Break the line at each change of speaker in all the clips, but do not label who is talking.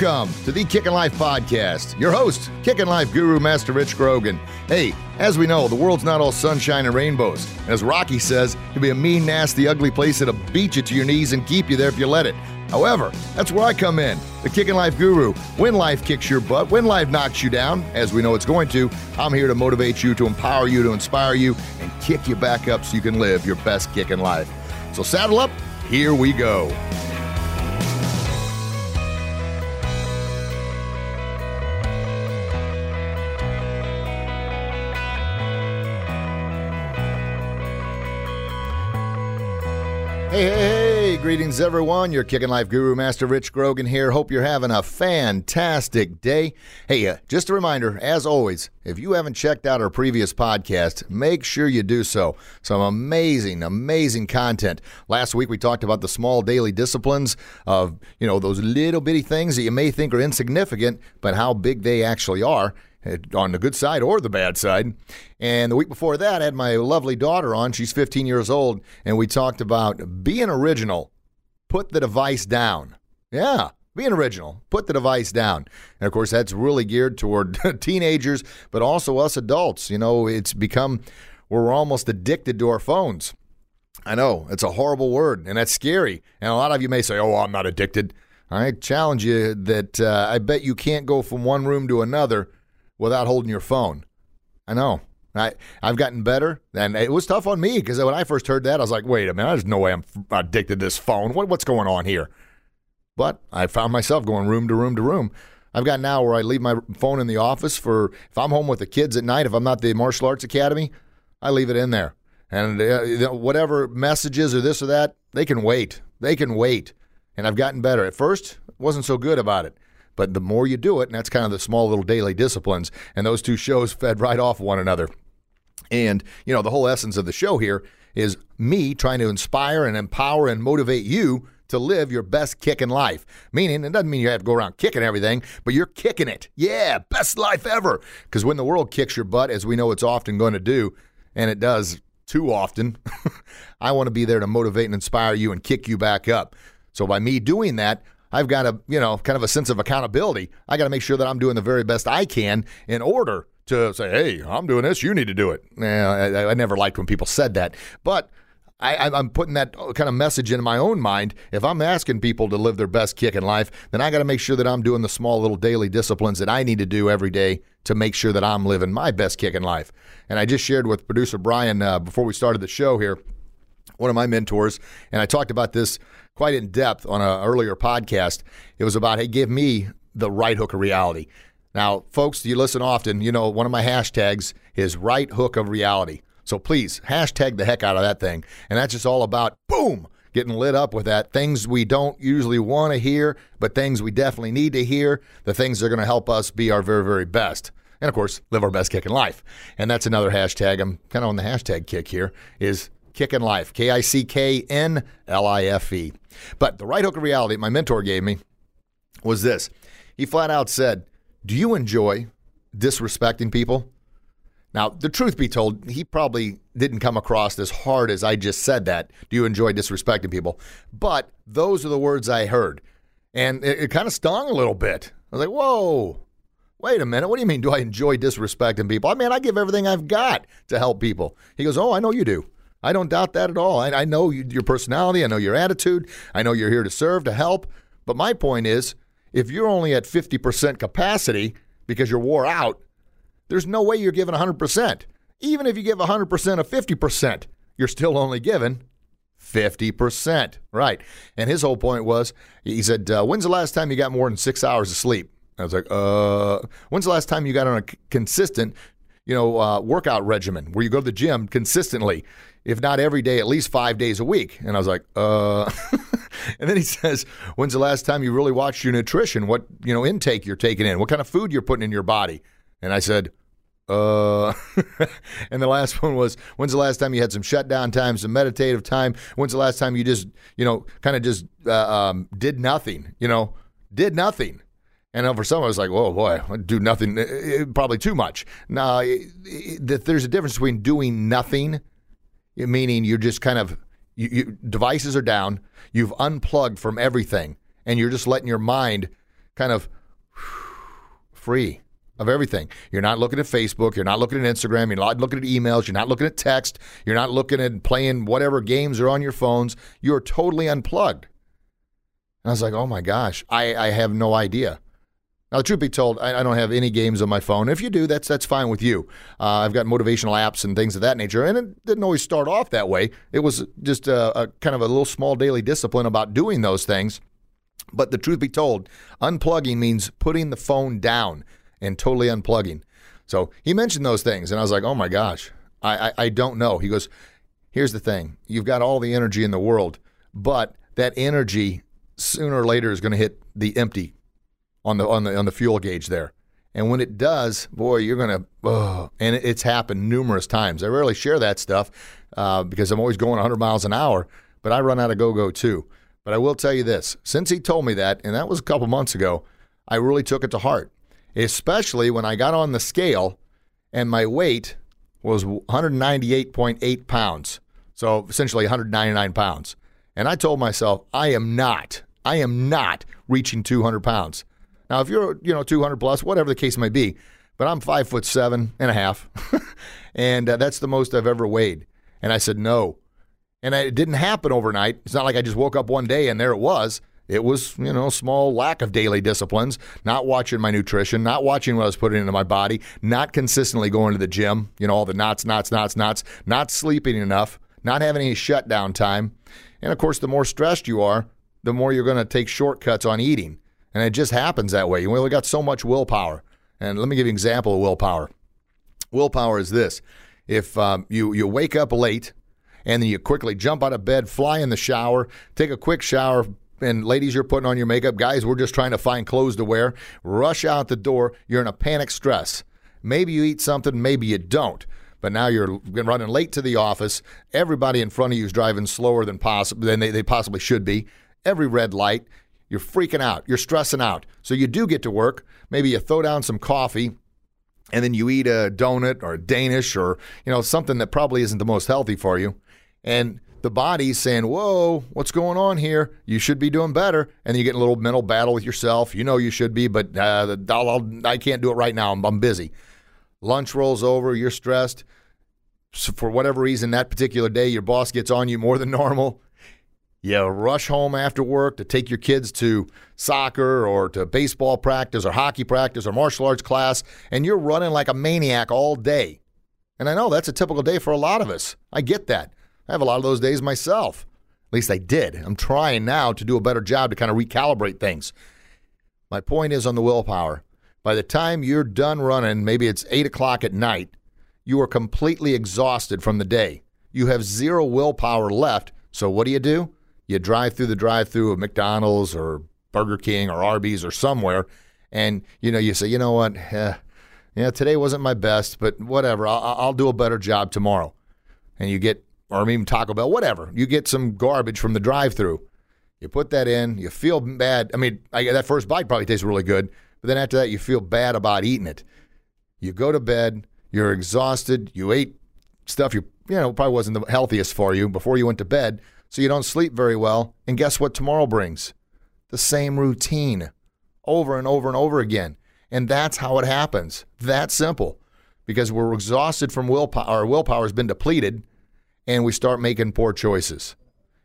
Welcome to the Kickin' Life Podcast. Your host, Kickin' Life Guru Master Rich Grogan. Hey, as we know, the world's not all sunshine and rainbows. As Rocky says, it can be a mean, nasty, ugly place that'll beat you to your knees and keep you there if you let it. However, that's where I come in, the Kickin' Life Guru. When life kicks your butt, when life knocks you down, as we know it's going to, I'm here to motivate you, to empower you, to inspire you, and kick you back up so you can live your best kickin' life. So saddle up, here we go. Hey, hey, hey, greetings everyone. Your Kicking Life Guru Master Rich Grogan here. Hope you're having a fantastic day. Hey, uh, just a reminder, as always, if you haven't checked out our previous podcast, make sure you do so. Some amazing, amazing content. Last week we talked about the small daily disciplines of, you know, those little bitty things that you may think are insignificant, but how big they actually are on the good side or the bad side. And the week before that, I had my lovely daughter on. She's 15 years old, and we talked about being original. Put the device down. Yeah, being original. Put the device down. And of course, that's really geared toward teenagers, but also us adults. You know, it's become, we're almost addicted to our phones. I know, it's a horrible word, and that's scary. And a lot of you may say, oh, I'm not addicted. I challenge you that uh, I bet you can't go from one room to another without holding your phone. I know. I, I've gotten better, and it was tough on me because when I first heard that, I was like, wait a minute, there's no way I'm addicted to this phone. What, what's going on here? But I found myself going room to room to room. I've got now where I leave my phone in the office for if I'm home with the kids at night, if I'm not the martial arts academy, I leave it in there. And uh, whatever messages or this or that, they can wait. They can wait. And I've gotten better. At first, wasn't so good about it. But the more you do it, and that's kind of the small little daily disciplines, and those two shows fed right off one another. And, you know, the whole essence of the show here is me trying to inspire and empower and motivate you to live your best kicking life. Meaning, it doesn't mean you have to go around kicking everything, but you're kicking it. Yeah, best life ever. Because when the world kicks your butt, as we know it's often going to do, and it does too often, I want to be there to motivate and inspire you and kick you back up. So by me doing that, I've got a, you know, kind of a sense of accountability. I got to make sure that I'm doing the very best I can in order to say, hey, I'm doing this, you need to do it. I, I never liked when people said that. But I, am putting that kind of message in my own mind. If I'm asking people to live their best kick in life, then I got to make sure that I'm doing the small little daily disciplines that I need to do every day to make sure that I'm living my best kick in life. And I just shared with producer Brian uh, before we started the show here, one of my mentors, and I talked about this quite in depth on an earlier podcast. It was about, hey, give me the right hook of reality. Now, folks, you listen often, you know, one of my hashtags is right hook of reality. So please, hashtag the heck out of that thing. And that's just all about, boom, getting lit up with that. Things we don't usually want to hear, but things we definitely need to hear. The things that are going to help us be our very, very best. And of course, live our best kick in life. And that's another hashtag. I'm kind of on the hashtag kick here is Kickin' Life, K I C K N L I F E. But the right hook of reality my mentor gave me was this. He flat out said, Do you enjoy disrespecting people? Now, the truth be told, he probably didn't come across as hard as I just said that. Do you enjoy disrespecting people? But those are the words I heard. And it, it kind of stung a little bit. I was like, whoa, wait a minute. What do you mean? Do I enjoy disrespecting people? I mean, I give everything I've got to help people. He goes, oh, I know you do. I don't doubt that at all. I, I know your personality. I know your attitude. I know you're here to serve, to help. But my point is, if you're only at 50% capacity because you're wore out, there's no way you're giving 100%. Even if you give 100% of 50%, you're still only given 50%. Right. And his whole point was he said, uh, When's the last time you got more than six hours of sleep? I was like, uh, when's the last time you got on a consistent, you know, uh, workout regimen where you go to the gym consistently? if not every day, at least five days a week. And I was like, uh. and then he says, when's the last time you really watched your nutrition? What, you know, intake you're taking in? What kind of food you're putting in your body? And I said, uh, and the last one was, when's the last time you had some shutdown time, some meditative time? When's the last time you just, you know, kind of just uh, um, did nothing, you know, did nothing? And uh, for some, I was like, "Oh boy, do nothing. Uh, uh, probably too much." Now, there's a difference between doing nothing meaning you're just kind of you, you, devices are down, you've unplugged from everything, and you're just letting your mind kind of free of everything. You're not looking at Facebook. You're not looking at Instagram. You're not looking at emails. You're not looking at text. You're not looking at playing whatever games are on your phones. You're totally unplugged. And I was like, oh my gosh, I, I have no idea. Now, the truth be told, I, I, don't have any games on my phone. If you do, that's that's fine with you. Uh, I've got motivational apps and things of that nature, and it didn't always start off that way. It was just a, a kind of a little small daily discipline about doing those things. But the truth be told, unplugging means putting the phone down and totally unplugging. So he mentioned those things, and I was like, oh my gosh, I, I, I don't know. He goes, here's the thing you've got all the energy in the world, but that energy sooner or later is going to hit the empty on the on the on the fuel gauge there. And when it does, boy, you're gonna. Oh, and it's happened numerous times. I rarely share that stuff uh, because I'm always going 100 miles an hour, but I run out of go go too. But I will tell you this: since he told me that, and that was a couple months ago, I really took it to heart. Especially when I got on the scale and my weight was 198.8 pounds, so essentially 199 pounds. And I told myself, I am not, I am not reaching 200 pounds. Now, if you're, you know, 200 plus, whatever the case may be, but I'm five foot seven and a half, and uh, that's the most I've ever weighed. And I said no, and it didn't happen overnight. It's not like I just woke up one day and there it was. It was, you know, small lack of daily disciplines, not watching my nutrition, not watching what I was putting into my body, not consistently going to the gym, you know, all the knots, knots, knots, knots, not sleeping enough, not having any shutdown time. And of course, the more stressed you are, the more you're going to take shortcuts on eating. And it just happens that way. You only got so much willpower. And let me give you an example of willpower. Willpower is this if um, you, you wake up late and then you quickly jump out of bed, fly in the shower, take a quick shower, and ladies, you're putting on your makeup. Guys, we're just trying to find clothes to wear. Rush out the door. You're in a panic stress. Maybe you eat something, maybe you don't. But now you're running late to the office. Everybody in front of you is driving slower than possible than they, they possibly should be. Every red light. You're freaking out. You're stressing out. So you do get to work. Maybe you throw down some coffee and then you eat a donut or a Danish or, you know, something that probably isn't the most healthy for you. And the body's saying, Whoa, what's going on here? You should be doing better. And you get a little mental battle with yourself. You know you should be, but uh, I'll, I'll, I can not do it right now. I'm, I'm busy. Lunch rolls over. You're stressed. So for whatever reason, that particular day, your boss gets on you more than normal. You rush home after work to take your kids to soccer or to baseball practice or hockey practice or martial arts class, and you're running like a maniac all day. And I know that's a typical day for a lot of us. I get that. I have a lot of those days myself. At least I did. I'm trying now to do a better job to kind of recalibrate things. My point is on the willpower. By the time you're done running, maybe it's 8 o'clock at night, you are completely exhausted from the day. You have zero willpower left. So what do you do? You drive through the drive-through of McDonald's or Burger King or Arby's or somewhere, and you know you say, you know what, eh, yeah, today wasn't my best, but whatever, I'll, I'll do a better job tomorrow. And you get, or even Taco Bell, whatever, you get some garbage from the drive-through. You put that in, you feel bad. I mean, I, that first bite probably tastes really good, but then after that, you feel bad about eating it. You go to bed, you're exhausted, you ate stuff you you know probably wasn't the healthiest for you before you went to bed so you don't sleep very well. And guess what tomorrow brings? The same routine over and over and over again. And that's how it happens. That simple. Because we're exhausted from willpower, our willpower has been depleted, and we start making poor choices.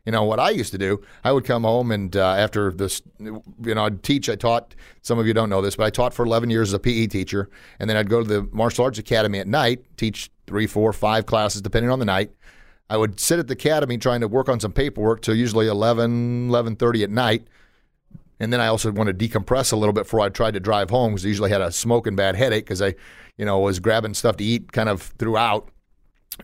You know, what I used to do, I would come home and uh, after this, you know, I'd teach. I taught, some of you don't know this, but I taught for 11 years as a PE teacher. And then I'd go to the martial arts academy at night, teach three, four, five classes, depending on the night. I would sit at the academy trying to work on some paperwork till usually 11, 11.30 at night. And then I also wanted to decompress a little bit before I tried to drive home because I usually had a smoking bad headache because I, you know, was grabbing stuff to eat kind of throughout.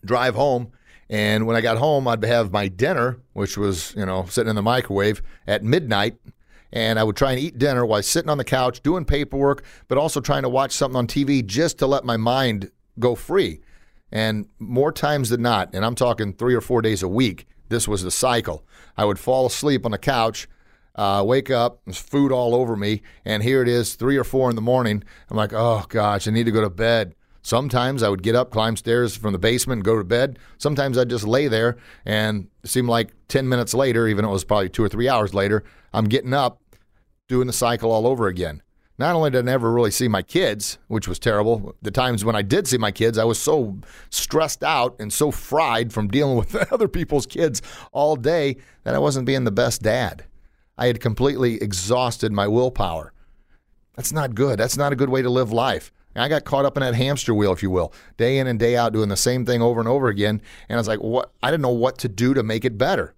Drive home. And when I got home, I'd have my dinner, which was, you know, sitting in the microwave at midnight. And I would try and eat dinner while sitting on the couch doing paperwork, but also trying to watch something on TV just to let my mind go free. And more times than not, and I'm talking three or four days a week, this was the cycle. I would fall asleep on the couch, uh, wake up, there's food all over me, and here it is, three or four in the morning. I'm like, oh gosh, I need to go to bed. Sometimes I would get up, climb stairs from the basement, go to bed. Sometimes I'd just lay there, and it seemed like 10 minutes later, even though it was probably two or three hours later, I'm getting up, doing the cycle all over again. Not only did I never really see my kids, which was terrible, the times when I did see my kids, I was so stressed out and so fried from dealing with other people's kids all day that I wasn't being the best dad. I had completely exhausted my willpower. That's not good. That's not a good way to live life. I got caught up in that hamster wheel, if you will, day in and day out, doing the same thing over and over again. And I was like, what? I didn't know what to do to make it better.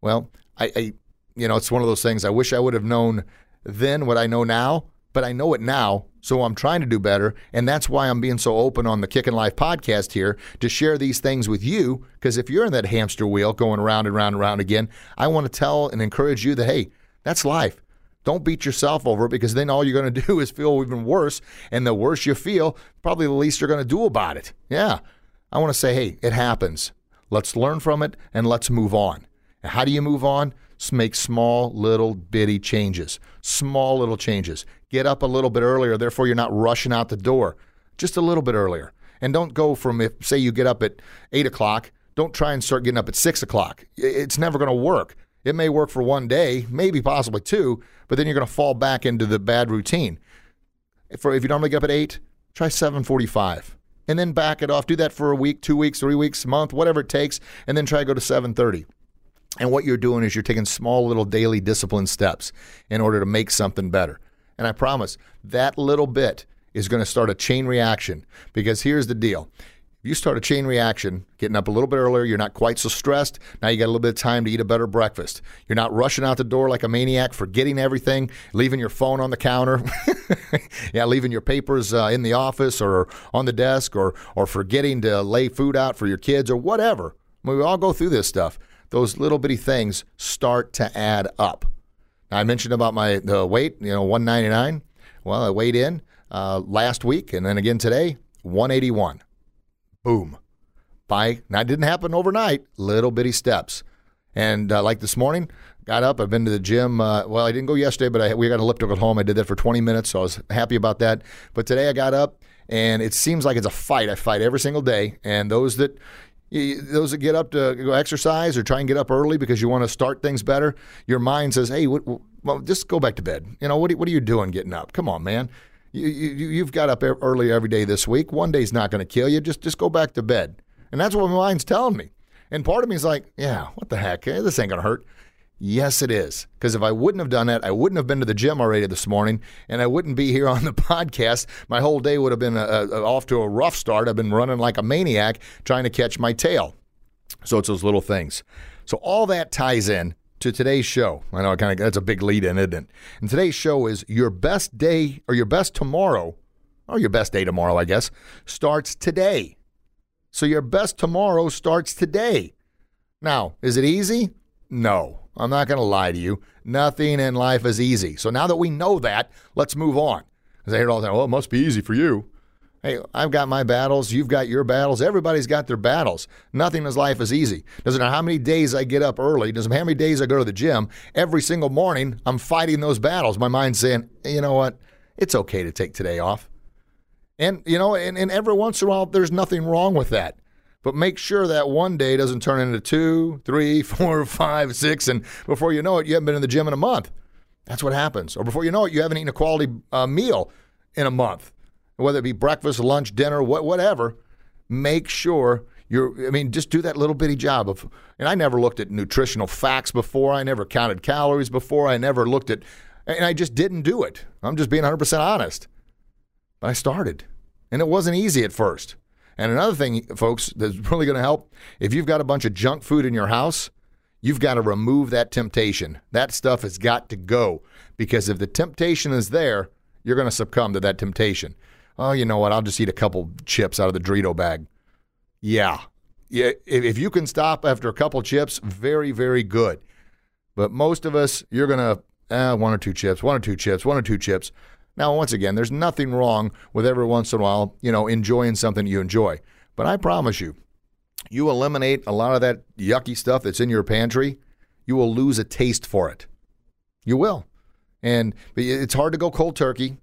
Well, I, I you know, it's one of those things. I wish I would have known then what I know now, but I know it now. So I'm trying to do better. And that's why I'm being so open on the Kicking Life podcast here to share these things with you. Because if you're in that hamster wheel going around and around and around again, I want to tell and encourage you that, hey, that's life. Don't beat yourself over it because then all you're going to do is feel even worse. And the worse you feel, probably the least you're going to do about it. Yeah. I want to say, hey, it happens. Let's learn from it and let's move on. How do you move on? Make small, little, bitty changes. Small, little changes. Get up a little bit earlier, therefore, you're not rushing out the door. Just a little bit earlier. And don't go from, if, say, you get up at 8 o'clock, don't try and start getting up at 6 o'clock. It's never going to work. It may work for one day, maybe possibly two, but then you're going to fall back into the bad routine. For if you normally get up at eight, try 7:45, and then back it off. Do that for a week, two weeks, three weeks, a month, whatever it takes, and then try to go to 7:30. And what you're doing is you're taking small little daily discipline steps in order to make something better. And I promise that little bit is going to start a chain reaction because here's the deal you start a chain reaction, getting up a little bit earlier, you're not quite so stressed. Now you got a little bit of time to eat a better breakfast. You're not rushing out the door like a maniac, forgetting everything, leaving your phone on the counter, yeah, leaving your papers uh, in the office or on the desk, or or forgetting to lay food out for your kids or whatever. we all go through this stuff. Those little bitty things start to add up. Now, I mentioned about my the weight, you know, 199. Well, I weighed in uh, last week, and then again today, 181. Boom. By now, it didn't happen overnight. Little bitty steps. And uh, like this morning, got up. I've been to the gym. Uh, well, I didn't go yesterday, but I, we got an elliptical at home. I did that for 20 minutes, so I was happy about that. But today I got up, and it seems like it's a fight. I fight every single day. And those that those that get up to go exercise or try and get up early because you want to start things better, your mind says, "Hey, what, well, just go back to bed." You know what? What are you doing getting up? Come on, man you, you, you've got up early every day this week. One day's not going to kill you. Just just go back to bed. And that's what my mind's telling me. And part of me is like, yeah, what the heck? Eh, this ain't going to hurt. Yes, it is. Because if I wouldn't have done that, I wouldn't have been to the gym already this morning, and I wouldn't be here on the podcast. My whole day would have been a, a, off to a rough start. I've been running like a maniac trying to catch my tail. So it's those little things. So all that ties in to today's show. I know I kind of that's a big lead in, isn't it? And today's show is your best day or your best tomorrow, or your best day tomorrow, I guess, starts today. So your best tomorrow starts today. Now, is it easy? No. I'm not going to lie to you. Nothing in life is easy. So now that we know that, let's move on. Because I hear all the time, well, it must be easy for you. Hey, I've got my battles. You've got your battles. Everybody's got their battles. Nothing in life is easy. Doesn't matter how many days I get up early. Doesn't matter how many days I go to the gym. Every single morning, I'm fighting those battles. My mind's saying, you know what? It's okay to take today off. And, you know, and, and every once in a while, there's nothing wrong with that. But make sure that one day doesn't turn into two, three, four, five, six, and before you know it, you haven't been in the gym in a month. That's what happens. Or before you know it, you haven't eaten a quality uh, meal in a month whether it be breakfast, lunch, dinner, whatever, make sure you're, I mean, just do that little bitty job of, and I never looked at nutritional facts before. I never counted calories before. I never looked at, and I just didn't do it. I'm just being 100% honest. But I started, and it wasn't easy at first. And another thing, folks, that's really going to help if you've got a bunch of junk food in your house, you've got to remove that temptation. That stuff has got to go because if the temptation is there, you're going to succumb to that temptation oh, you know what? I'll just eat a couple chips out of the Dorito bag. Yeah. Yeah, if you can stop after a couple chips, very, very good. But most of us, you're going to, eh, one or two chips, one or two chips, one or two chips. Now, once again, there's nothing wrong with every once in a while, you know, enjoying something you enjoy. But I promise you, you eliminate a lot of that yucky stuff that's in your pantry, you will lose a taste for it. You will. And it's hard to go cold turkey.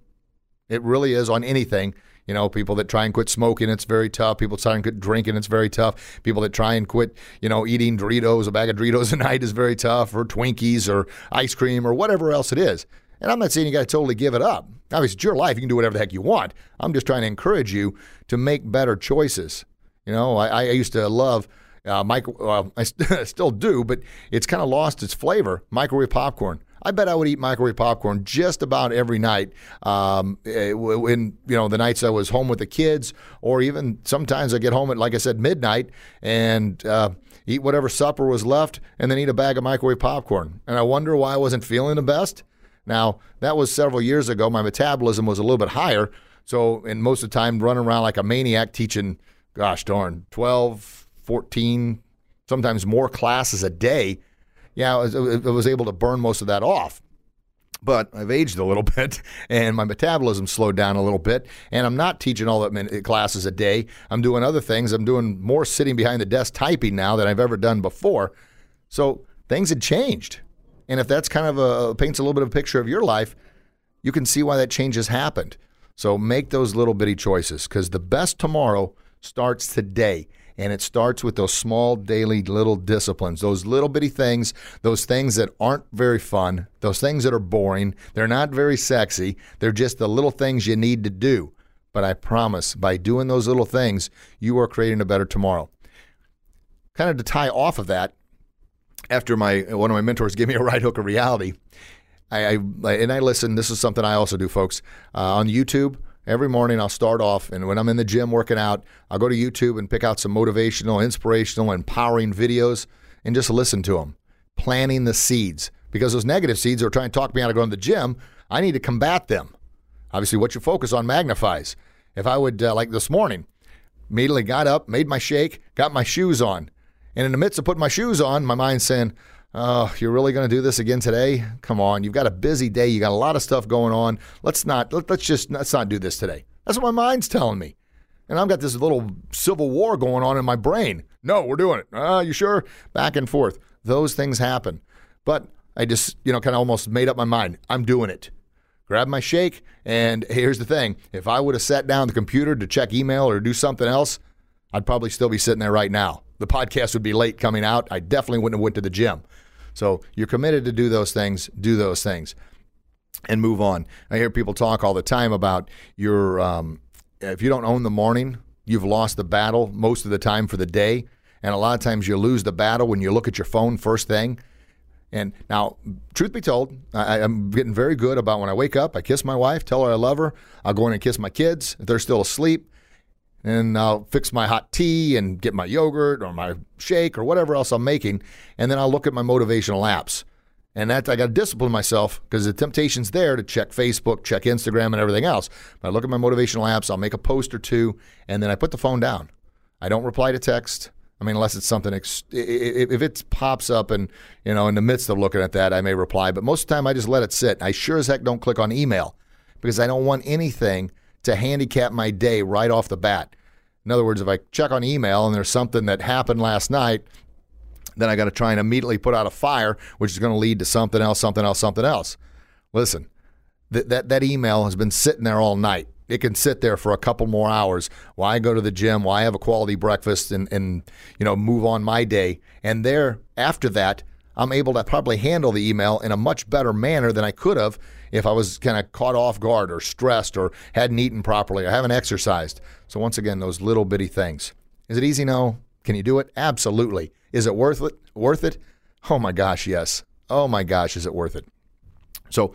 It really is on anything. You know, people that try and quit smoking, it's very tough. People try and quit drinking, it's very tough. People that try and quit, you know, eating Doritos, a bag of Doritos a night is very tough, or Twinkies, or ice cream, or whatever else it is. And I'm not saying you got to totally give it up. Obviously, it's your life. You can do whatever the heck you want. I'm just trying to encourage you to make better choices. You know, I, I used to love uh, micro. Uh, I st- still do, but it's kind of lost its flavor. Microwave popcorn. I bet I would eat microwave popcorn just about every night. Um, eh, when you know the nights I was home with the kids, or even sometimes I get home at like I said midnight and uh, eat whatever supper was left, and then eat a bag of microwave popcorn. And I wonder why I wasn't feeling the best. Now that was several years ago. My metabolism was a little bit higher, so and most of the time running around like a maniac teaching, gosh darn, 12, 14, sometimes more classes a day yeah, I was, I was able to burn most of that off but I've aged a little bit and my metabolism slowed down a little bit. And I'm not teaching all that many classes a day. I'm doing other things. I'm doing more sitting behind the desk typing now than I've ever done before. So things had changed. And if that's kind of a paints a little bit of a picture of your life, you can see why that change has happened. So make those little bitty choices because the best tomorrow starts today. And it starts with those small daily little disciplines, those little bitty things, those things that aren't very fun, those things that are boring. They're not very sexy. They're just the little things you need to do. But I promise, by doing those little things, you are creating a better tomorrow. Kind of to tie off of that, after my one of my mentors gave me a right hook of reality, I, I and I listen. This is something I also do, folks, uh, on YouTube. Every morning I'll start off, and when I'm in the gym working out, I'll go to YouTube and pick out some motivational, inspirational, empowering videos and just listen to them. Planting the seeds. Because those negative seeds are trying to talk me out of going to the gym, I need to combat them. Obviously, what you focus on magnifies. If I would, uh, like this morning, immediately got up, made my shake, got my shoes on. And in the midst of putting my shoes on, my mind's saying, Oh, you're really going to do this again today? Come on, you've got a busy day. You got a lot of stuff going on. Let's not. Let, us just let's not do this today. That's what my mind's telling me, and I've got this little civil war going on in my brain. No, we're doing it. Ah, uh, you sure? Back and forth. Those things happen, but I just you know kind of almost made up my mind. I'm doing it. Grab my shake, and here's the thing: if I would have sat down the computer to check email or do something else, I'd probably still be sitting there right now. The podcast would be late coming out. I definitely wouldn't have went to the gym. So you're committed to do those things, do those things, and move on. I hear people talk all the time about your um, if you don't own the morning, you've lost the battle most of the time for the day. And a lot of times you lose the battle when you look at your phone first thing. And now, truth be told, I, am getting very good about when I wake up, I kiss my wife, tell her I love her. I'll go in and kiss my kids if they're still asleep and I'll fix my hot tea and get my yogurt or my shake or whatever else I'm making, and then I'll look at my motivational apps. And that I got to discipline myself because the temptation's there to check Facebook, check Instagram, and everything else. But I look at my motivational apps, I'll make a post or two, and then I put the phone down. I don't reply to text. I mean, unless it's something ex- if it pops up and you know in the midst of looking at that, I may reply. But most of the time, I just let it sit. I sure as heck don't click on email because I don't want anything to handicap my day right off the bat. In other words, if I check on email and there's something that happened last night, then I got to try and immediately put out a fire, which is going to lead to something else, something else, something else. Listen, that that that email has been sitting there all night. It can sit there for a couple more hours. Why I go to the gym? Why I have a quality breakfast and and you know move on my day? And there after that, I'm able to probably handle the email in a much better manner than I could have if I was kind of caught off guard or stressed or hadn't eaten properly or haven't exercised. So, once again, those little bitty things. Is it easy? No. Can you do it? Absolutely. Is it worth it? Worth it? Oh my gosh, yes. Oh my gosh, is it worth it? So,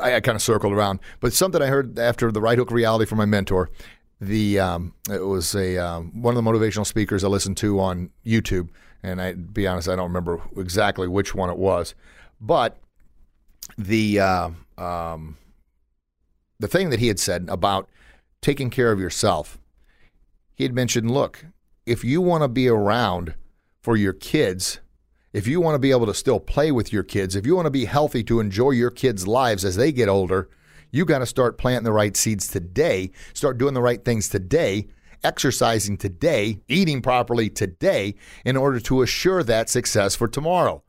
I, I kind of circled around, but something I heard after the right hook reality from my mentor. The um, it was a um, one of the motivational speakers I listened to on YouTube, and I be honest, I don't remember exactly which one it was, but the uh, um, the thing that he had said about taking care of yourself, he had mentioned, look, if you want to be around for your kids, if you want to be able to still play with your kids, if you want to be healthy to enjoy your kids' lives as they get older, you got to start planting the right seeds today, start doing the right things today, exercising today, eating properly today in order to assure that success for tomorrow.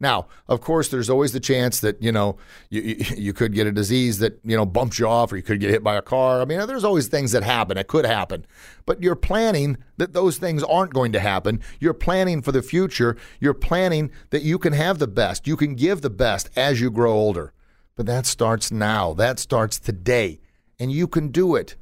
Now, of course, there's always the chance that you know you, you could get a disease that you know bumps you off, or you could get hit by a car. I mean, there's always things that happen. It could happen, but you're planning that those things aren't going to happen. You're planning for the future. You're planning that you can have the best, you can give the best as you grow older. But that starts now. That starts today. And you can do it.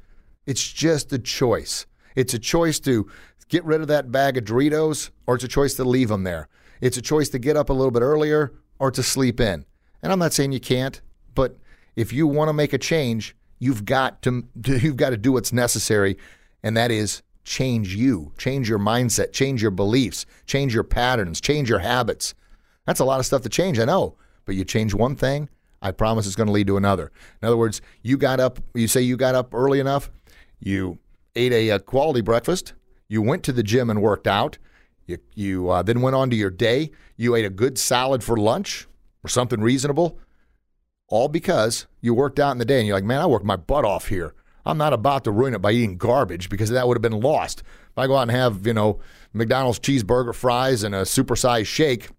It's just a choice. It's a choice to get rid of that bag of Doritos or it's a choice to leave them there. It's a choice to get up a little bit earlier or to sleep in. And I'm not saying you can't, but if you want to make a change, you've got to you've got to do what's necessary and that is change you, change your mindset, change your beliefs, change your patterns, change your habits. That's a lot of stuff to change, I know. But you change one thing, I promise it's going to lead to another. In other words, you got up, you say you got up early enough, you ate a, a quality breakfast, you went to the gym and worked out, you, you uh, then went on to your day, you ate a good salad for lunch or something reasonable, all because you worked out in the day and you're like, man, I worked my butt off here. I'm not about to ruin it by eating garbage because that would have been lost. If I go out and have, you know, McDonald's cheeseburger, fries, and a supersized shake,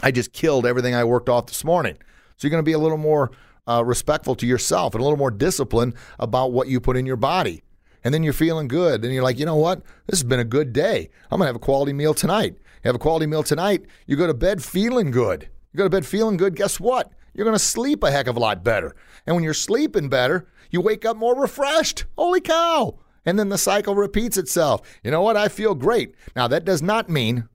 I just killed everything I worked off this morning. So you're going to be a little more uh, respectful to yourself and a little more disciplined about what you put in your body. And then you're feeling good. And you're like, you know what? This has been a good day. I'm going to have a quality meal tonight. You have a quality meal tonight. You go to bed feeling good. You go to bed feeling good. Guess what? You're going to sleep a heck of a lot better. And when you're sleeping better, you wake up more refreshed. Holy cow. And then the cycle repeats itself. You know what? I feel great. Now, that does not mean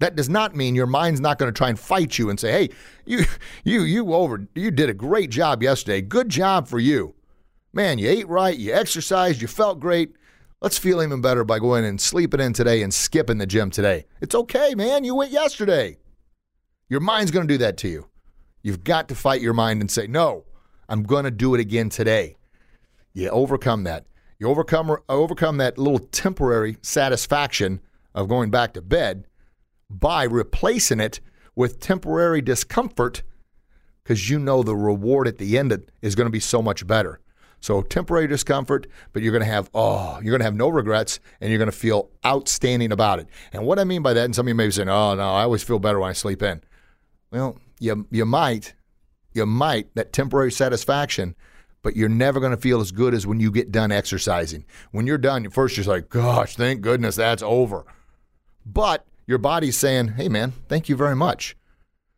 that does not mean your mind's not going to try and fight you and say, "Hey, you you you over you did a great job yesterday. Good job for you. Man, you ate right, you exercised, you felt great. Let's feel even better by going and sleeping in today and skipping the gym today. It's okay, man. You went yesterday. Your mind's going to do that to you. You've got to fight your mind and say, "No, I'm going to do it again today." You overcome that. You overcome overcome that little temporary satisfaction of going back to bed by replacing it with temporary discomfort because you know the reward at the end is going to be so much better. So temporary discomfort, but you're going to have oh, you're going to have no regrets, and you're going to feel outstanding about it. And what I mean by that, and some of you may be saying, "Oh no, I always feel better when I sleep in." Well, you you might, you might that temporary satisfaction, but you're never going to feel as good as when you get done exercising. When you're done, first you're like, gosh, thank goodness that's over. But your body's saying, hey, man, thank you very much.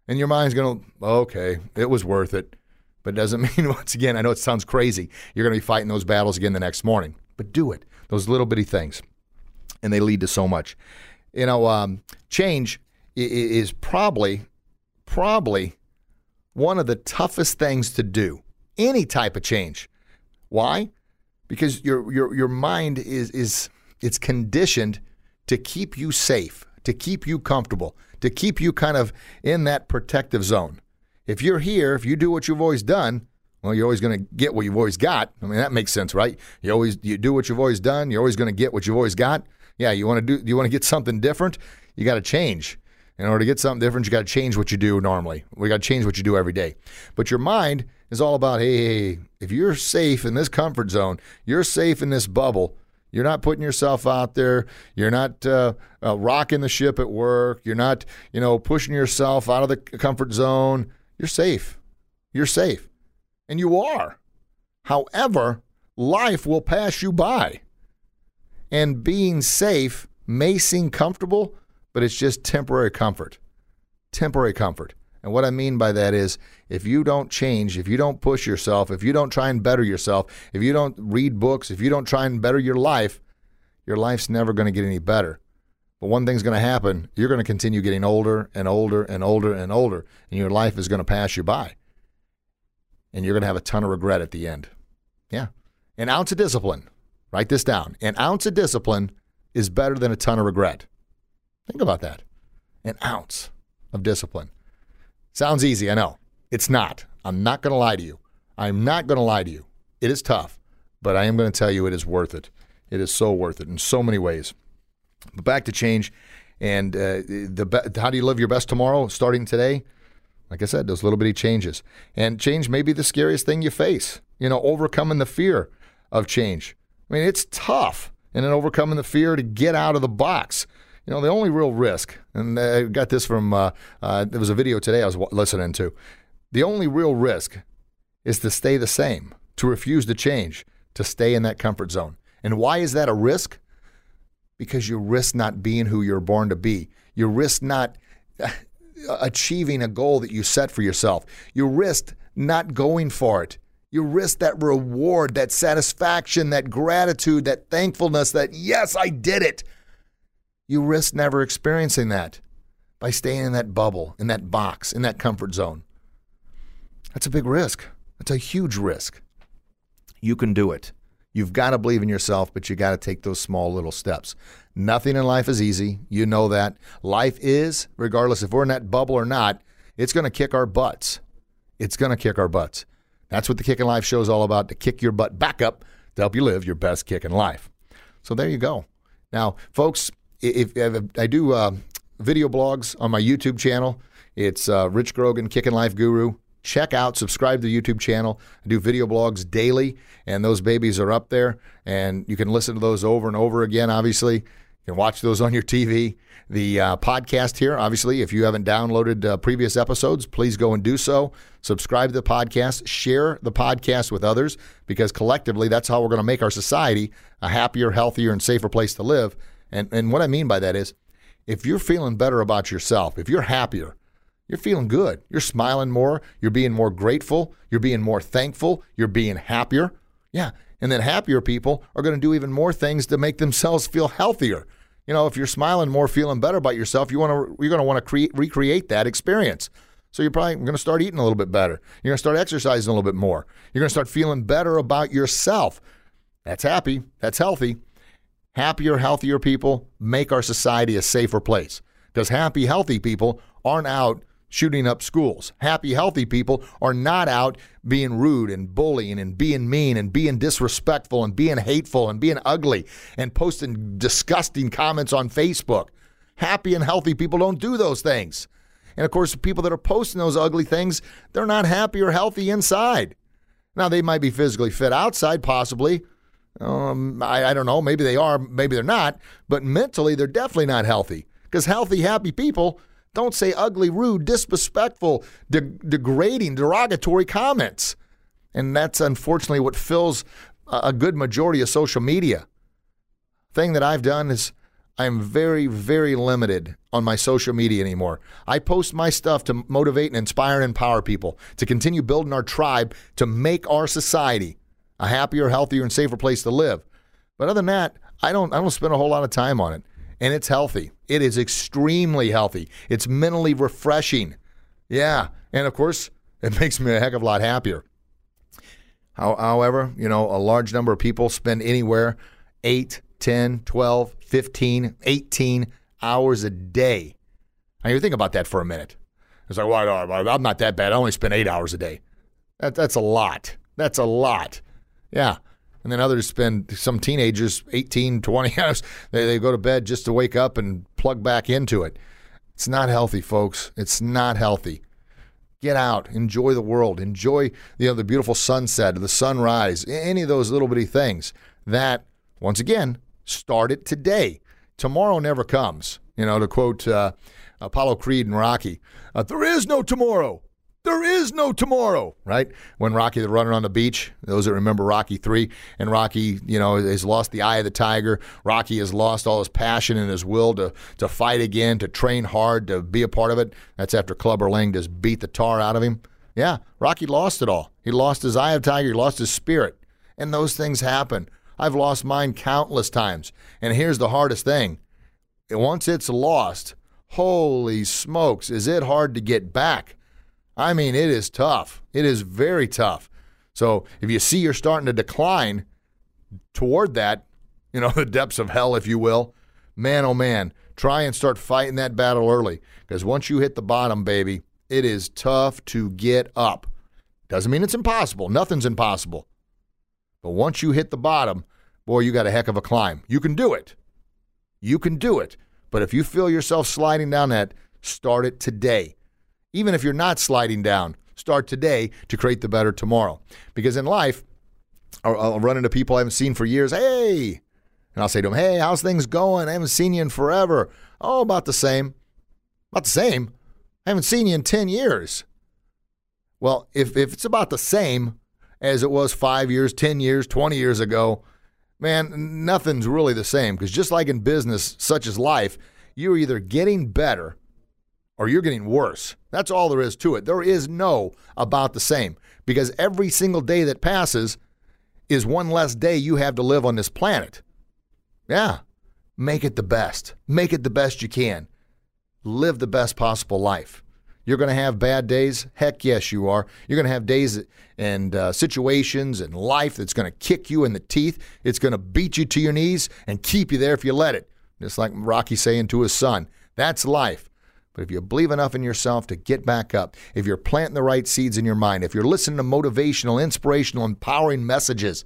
And your mind's going to, okay, it was worth it. But it doesn't mean, once again, I know it sounds crazy, you're going to be fighting those battles again the next morning. But do it, those little bitty things. And they lead to so much. You know, um, change is probably, probably one of the toughest things to do any type of change. Why? Because your your your mind is is it's conditioned to keep you safe, to keep you comfortable, to keep you kind of in that protective zone. If you're here, if you do what you've always done, well, you're always going to get what you've always got. I mean, that makes sense, right? You always you do what you've always done. You're always going to get what you've always got. Yeah, you want to do you want to get something different? You got to change. In order to get something different, you got to change what you do normally. We got to change what you do every day. But your mind is all about hey, hey, if you're safe in this comfort zone, you're safe in this bubble. You're not putting yourself out there. You're not uh, uh, rocking the ship at work. You're not, you know, pushing yourself out of the comfort zone. You're safe. You're safe, and you are. However, life will pass you by, and being safe may seem comfortable, but it's just temporary comfort. Temporary comfort. And what I mean by that is if you don't change, if you don't push yourself, if you don't try and better yourself, if you don't read books, if you don't try and better your life, your life's never going to get any better. But one thing's going to happen you're going to continue getting older and older and older and older, and your life is going to pass you by. And you're going to have a ton of regret at the end. Yeah. An ounce of discipline, write this down. An ounce of discipline is better than a ton of regret. Think about that. An ounce of discipline. Sounds easy, I know. It's not. I'm not going to lie to you. I'm not going to lie to you. It is tough, but I am going to tell you it is worth it. It is so worth it in so many ways. But back to change and uh, the how do you live your best tomorrow starting today? Like I said, those little bitty changes. And change may be the scariest thing you face. You know, overcoming the fear of change. I mean, it's tough. And then overcoming the fear to get out of the box. You know, the only real risk, and I got this from, uh, uh, there was a video today I was listening to. The only real risk is to stay the same, to refuse to change, to stay in that comfort zone. And why is that a risk? Because you risk not being who you're born to be. You risk not achieving a goal that you set for yourself. You risk not going for it. You risk that reward, that satisfaction, that gratitude, that thankfulness that, yes, I did it. You risk never experiencing that by staying in that bubble, in that box, in that comfort zone. That's a big risk. That's a huge risk. You can do it. You've got to believe in yourself, but you got to take those small little steps. Nothing in life is easy. You know that. Life is, regardless if we're in that bubble or not, it's going to kick our butts. It's going to kick our butts. That's what the Kicking Life show is all about to kick your butt back up to help you live your best kicking life. So there you go. Now, folks, if, if I do uh, video blogs on my YouTube channel, it's uh, Rich Grogan, Kicking Life Guru check out, subscribe to the YouTube channel. I do video blogs daily, and those babies are up there, and you can listen to those over and over again, obviously. You can watch those on your TV. The uh, podcast here, obviously, if you haven't downloaded uh, previous episodes, please go and do so. Subscribe to the podcast, share the podcast with others, because collectively, that's how we're going to make our society a happier, healthier, and safer place to live. And, and what I mean by that is, if you're feeling better about yourself, if you're happier, you're feeling good. You're smiling more. You're being more grateful. You're being more thankful. You're being happier. Yeah. And then happier people are going to do even more things to make themselves feel healthier. You know, if you're smiling more, feeling better about yourself, you want to you're going to want to create recreate that experience. So you're probably going to start eating a little bit better. You're going to start exercising a little bit more. You're going to start feeling better about yourself. That's happy. That's healthy. Happier, healthier people make our society a safer place because happy, healthy people aren't out shooting up schools. Happy, healthy people are not out being rude and bullying and being mean and being disrespectful and being hateful and being ugly and posting disgusting comments on Facebook. Happy and healthy people don't do those things. And of course, the people that are posting those ugly things, they're not happy or healthy inside. Now, they might be physically fit outside, possibly. Um, I, I don't know. Maybe they are, maybe they're not. But mentally, they're definitely not healthy. Because healthy, happy people don't say ugly, rude, disrespectful, de- degrading, derogatory comments. And that's unfortunately what fills a good majority of social media. Thing that I've done is I'm very, very limited on my social media anymore. I post my stuff to motivate and inspire and empower people to continue building our tribe to make our society a happier, healthier, and safer place to live. But other than that, I don't I don't spend a whole lot of time on it and it's healthy. It is extremely healthy. It's mentally refreshing. Yeah. And of course, it makes me a heck of a lot happier. However, you know, a large number of people spend anywhere 8, 10, 12, 15, 18 hours a day. Now, you think about that for a minute. It's like, well, I'm not that bad. I only spend eight hours a day. That, that's a lot. That's a lot. Yeah. And then others spend, some teenagers, 18, 20 hours, they, they go to bed just to wake up and plug back into it. It's not healthy, folks. It's not healthy. Get out, enjoy the world, enjoy you know, the beautiful sunset, the sunrise, any of those little bitty things. That, once again, start it today. Tomorrow never comes. You know, to quote uh, Apollo Creed and Rocky, uh, there is no tomorrow. There is no tomorrow, right? When Rocky the runner on the beach, those that remember Rocky 3, and Rocky, you know, has lost the eye of the tiger. Rocky has lost all his passion and his will to, to fight again, to train hard, to be a part of it. That's after Clubber Lang just beat the tar out of him. Yeah, Rocky lost it all. He lost his eye of tiger, he lost his spirit. And those things happen. I've lost mine countless times. And here's the hardest thing once it's lost, holy smokes, is it hard to get back? I mean, it is tough. It is very tough. So if you see you're starting to decline toward that, you know, the depths of hell, if you will, man, oh man, try and start fighting that battle early. Because once you hit the bottom, baby, it is tough to get up. Doesn't mean it's impossible. Nothing's impossible. But once you hit the bottom, boy, you got a heck of a climb. You can do it. You can do it. But if you feel yourself sliding down that, start it today even if you're not sliding down, start today to create the better tomorrow. Because in life, I'll, run into people I haven't seen for years. Hey, and I'll say to them, Hey, how's things going? I haven't seen you in forever. Oh, about the same. About the same. I haven't seen you in 10 years. Well, if, if it's about the same as it was five years, 10 years, 20 years ago, man, nothing's really the same. Because just like in business, such as life, you're either getting better or you're getting worse. That's all there is to it. There is no about the same because every single day that passes is one less day you have to live on this planet. Yeah, make it the best. Make it the best you can. Live the best possible life. You're going to have bad days? Heck yes, you are. You're going to have days and uh, situations and life that's going to kick you in the teeth. It's going to beat you to your knees and keep you there if you let it. Just like Rocky saying to his son, that's life. But if you believe enough in yourself to get back up, if you're planting the right seeds in your mind, if you're listening to motivational, inspirational, empowering messages,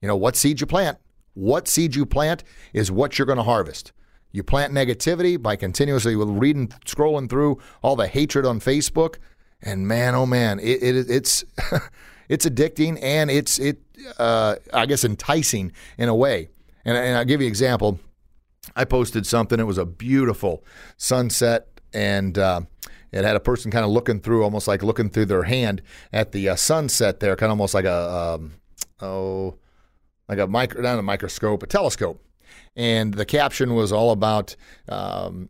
you know what seed you plant? What seed you plant is what you're going to harvest. You plant negativity by continuously reading, scrolling through all the hatred on Facebook, and man, oh man, it, it it's it's addicting and it's it uh, I guess enticing in a way. And, and I'll give you an example. I posted something. It was a beautiful sunset and uh, it had a person kind of looking through, almost like looking through their hand at the uh, sunset there, kind of almost like a um, oh, like a micro, not a microscope, a telescope. And the caption was all about. Um,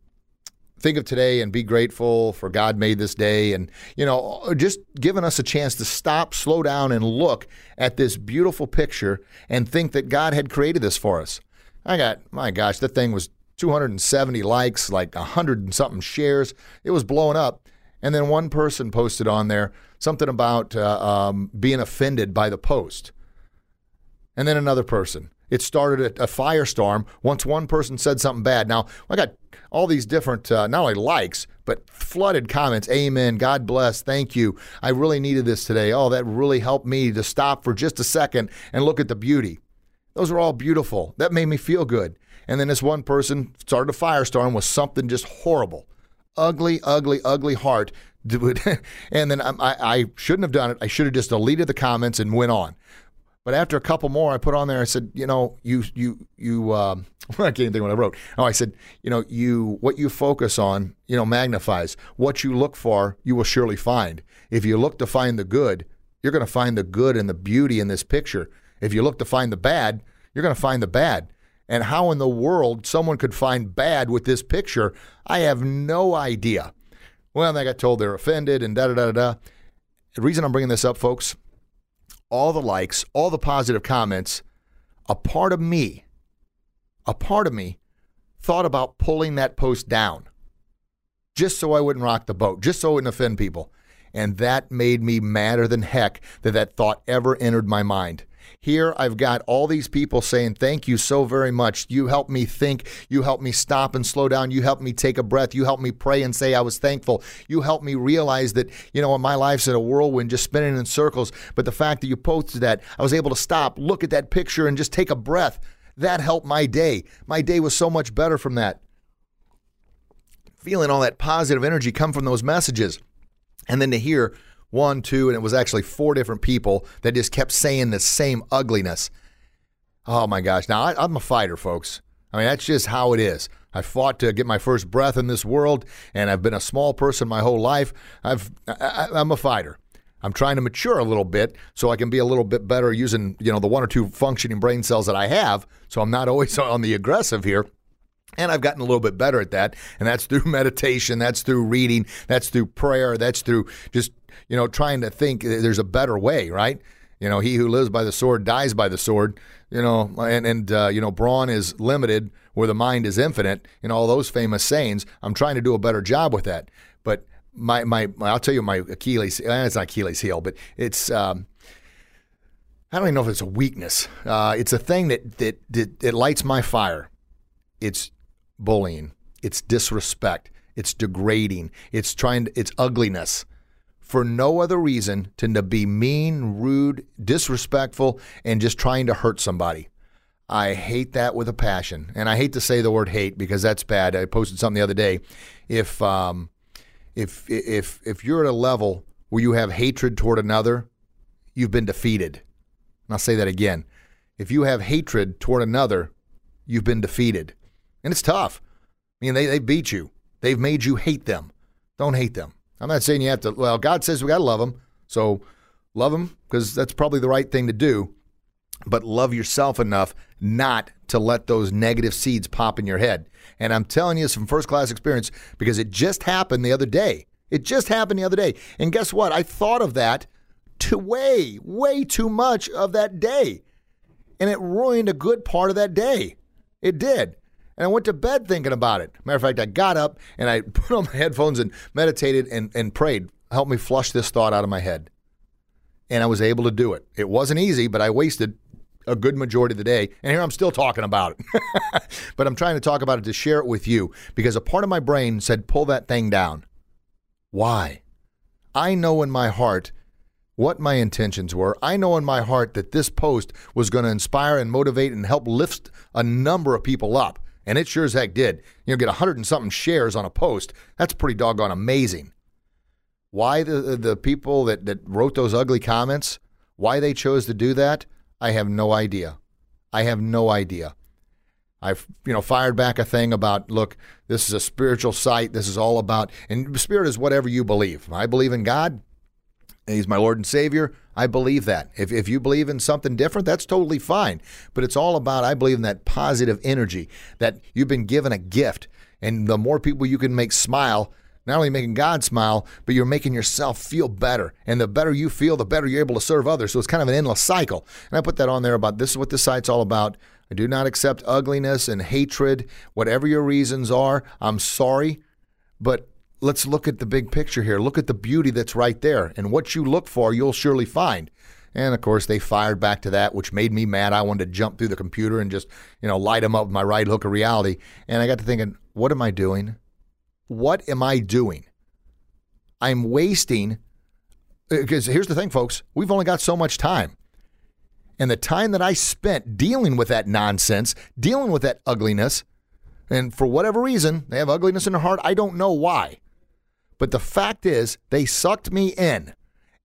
think of today and be grateful for God made this day and you know just giving us a chance to stop slow down and look at this beautiful picture and think that God had created this for us. I got my gosh, that thing was 270 likes, like 100 and something shares. It was blowing up. And then one person posted on there something about uh, um, being offended by the post. And then another person. It started a, a, firestorm once one person said something bad. Now, I got all these different, uh, not only likes, but flooded comments. Amen. God bless. Thank you. I really needed this today. Oh, that really helped me to stop for just a second and look at the beauty. Those are all beautiful. That made me feel good. And then this one person started a firestorm with something just horrible, ugly, ugly, ugly heart. and then I, I shouldn't have done it. I should have just deleted the comments and went on. But after a couple more, I put on there. I said, you know, you you you. Um, I can't think what I wrote. Oh, I said, you know, you what you focus on, you know, magnifies. What you look for, you will surely find. If you look to find the good, you're going to find the good and the beauty in this picture. If you look to find the bad, you're going to find the bad. And how in the world someone could find bad with this picture, I have no idea. Well, they got told they're offended and da da da da. The reason I'm bringing this up, folks, all the likes, all the positive comments, a part of me, a part of me thought about pulling that post down just so I wouldn't rock the boat, just so it wouldn't offend people. And that made me madder than heck that that thought ever entered my mind. Here, I've got all these people saying, Thank you so very much. You helped me think. You helped me stop and slow down. You helped me take a breath. You helped me pray and say I was thankful. You helped me realize that, you know, my life's in a whirlwind, just spinning in circles. But the fact that you posted that, I was able to stop, look at that picture, and just take a breath. That helped my day. My day was so much better from that. Feeling all that positive energy come from those messages. And then to hear one, two, and it was actually four different people that just kept saying the same ugliness. Oh my gosh. Now, I, am a fighter, folks. I mean, that's just how it is. I fought to get my first breath in this world, and I've been a small person my whole life. I've, I, I'm a fighter. I'm trying to mature a little bit so I can be a little bit better using, you know, the one or two functioning brain cells that I have. So I'm not always on the aggressive here. And I've gotten a little bit better at that. And that's through meditation, that's through reading, that's through prayer, that's through just you know, trying to think there's a better way, right? You know, he who lives by the sword dies by the sword. You know, and and uh, you know, brawn is limited where the mind is infinite. Know, all those famous sayings. I'm trying to do a better job with that. But my my, I'll tell you my Achilles. Eh, it's not Achilles heel, but it's. Um, I don't even know if it's a weakness. Uh, it's a thing that, that that it lights my fire. It's bullying. It's disrespect. It's degrading. It's trying. To, it's ugliness for no other reason than to be mean, rude, disrespectful, and just trying to hurt somebody. I hate that with a passion. And I hate to say the word hate because that's bad. I posted something the other day. If um, if if if you're at a level where you have hatred toward another, you've been defeated. And I'll say that again. If you have hatred toward another, you've been defeated. And it's tough. I mean, they, they beat you. They've made you hate them. Don't hate them. I'm not saying you have to. Well, God says we got to love them, so love them because that's probably the right thing to do. but love yourself enough not to let those negative seeds pop in your head. And I'm telling you this from first class experience because it just happened the other day. It just happened the other day. And guess what? I thought of that to way, way too much of that day. And it ruined a good part of that day. It did. And I went to bed thinking about it. Matter of fact, I got up and I put on my headphones and meditated and, and prayed. Help me flush this thought out of my head. And I was able to do it. It wasn't easy, but I wasted a good majority of the day. And here I'm still talking about it. but I'm trying to talk about it to share it with you because a part of my brain said, pull that thing down. Why? I know in my heart what my intentions were. I know in my heart that this post was going to inspire and motivate and help lift a number of people up. And it sure as heck did. You know, get a hundred and something shares on a post. That's pretty doggone amazing. Why the the people that, that wrote those ugly comments, why they chose to do that, I have no idea. I have no idea. I've you know fired back a thing about look, this is a spiritual site. This is all about and spirit is whatever you believe. I believe in God. He's my Lord and Savior. I believe that. If, if you believe in something different, that's totally fine. But it's all about, I believe in that positive energy that you've been given a gift. And the more people you can make smile, not only making God smile, but you're making yourself feel better. And the better you feel, the better you're able to serve others. So it's kind of an endless cycle. And I put that on there about this is what the site's all about. I do not accept ugliness and hatred, whatever your reasons are. I'm sorry, but let's look at the big picture here. Look at the beauty that's right there. And what you look for, you'll surely find. And of course, they fired back to that, which made me mad. I wanted to jump through the computer and just, you know, light them up with my right hook of reality. And I got to thinking, what am I doing? What am I doing? I'm wasting, uh, because here's the thing, folks, we've only got so much time. And the time that I spent dealing with that nonsense, dealing with that ugliness, and for whatever reason, they have ugliness in their heart. I don't know why. But the fact is, they sucked me in.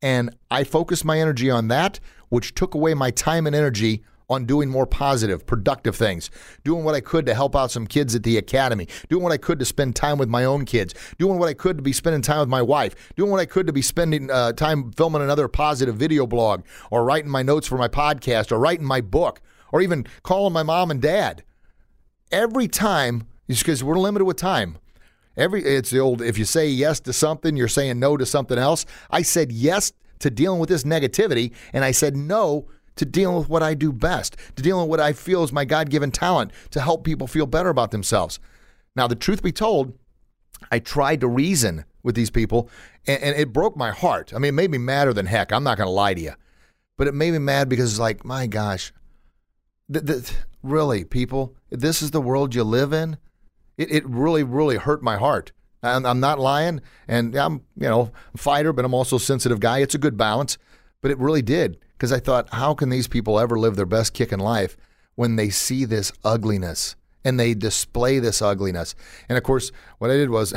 And I focused my energy on that, which took away my time and energy on doing more positive, productive things, doing what I could to help out some kids at the academy, doing what I could to spend time with my own kids, doing what I could to be spending time with my wife, doing what I could to be spending uh, time filming another positive video blog, or writing my notes for my podcast, or writing my book, or even calling my mom and dad. Every time, because we're limited with time. Every it's the old if you say yes to something, you're saying no to something else. I said yes to dealing with this negativity, and I said no to dealing with what I do best, to dealing with what I feel is my God given talent to help people feel better about themselves. Now, the truth be told, I tried to reason with these people and, and it broke my heart. I mean, it made me madder than heck. I'm not going to lie to you. But it made me mad because it's like, my gosh, th- th- really, people, this is the world you live in? It, it really, really hurt my heart. I'm, I'm not lying. And I'm, you know, fighter, but I'm also sensitive guy. It's a good balance. But it really did because I thought, how can these people ever live their best kick in life when they see this ugliness and they display this ugliness? And of course, what I did was,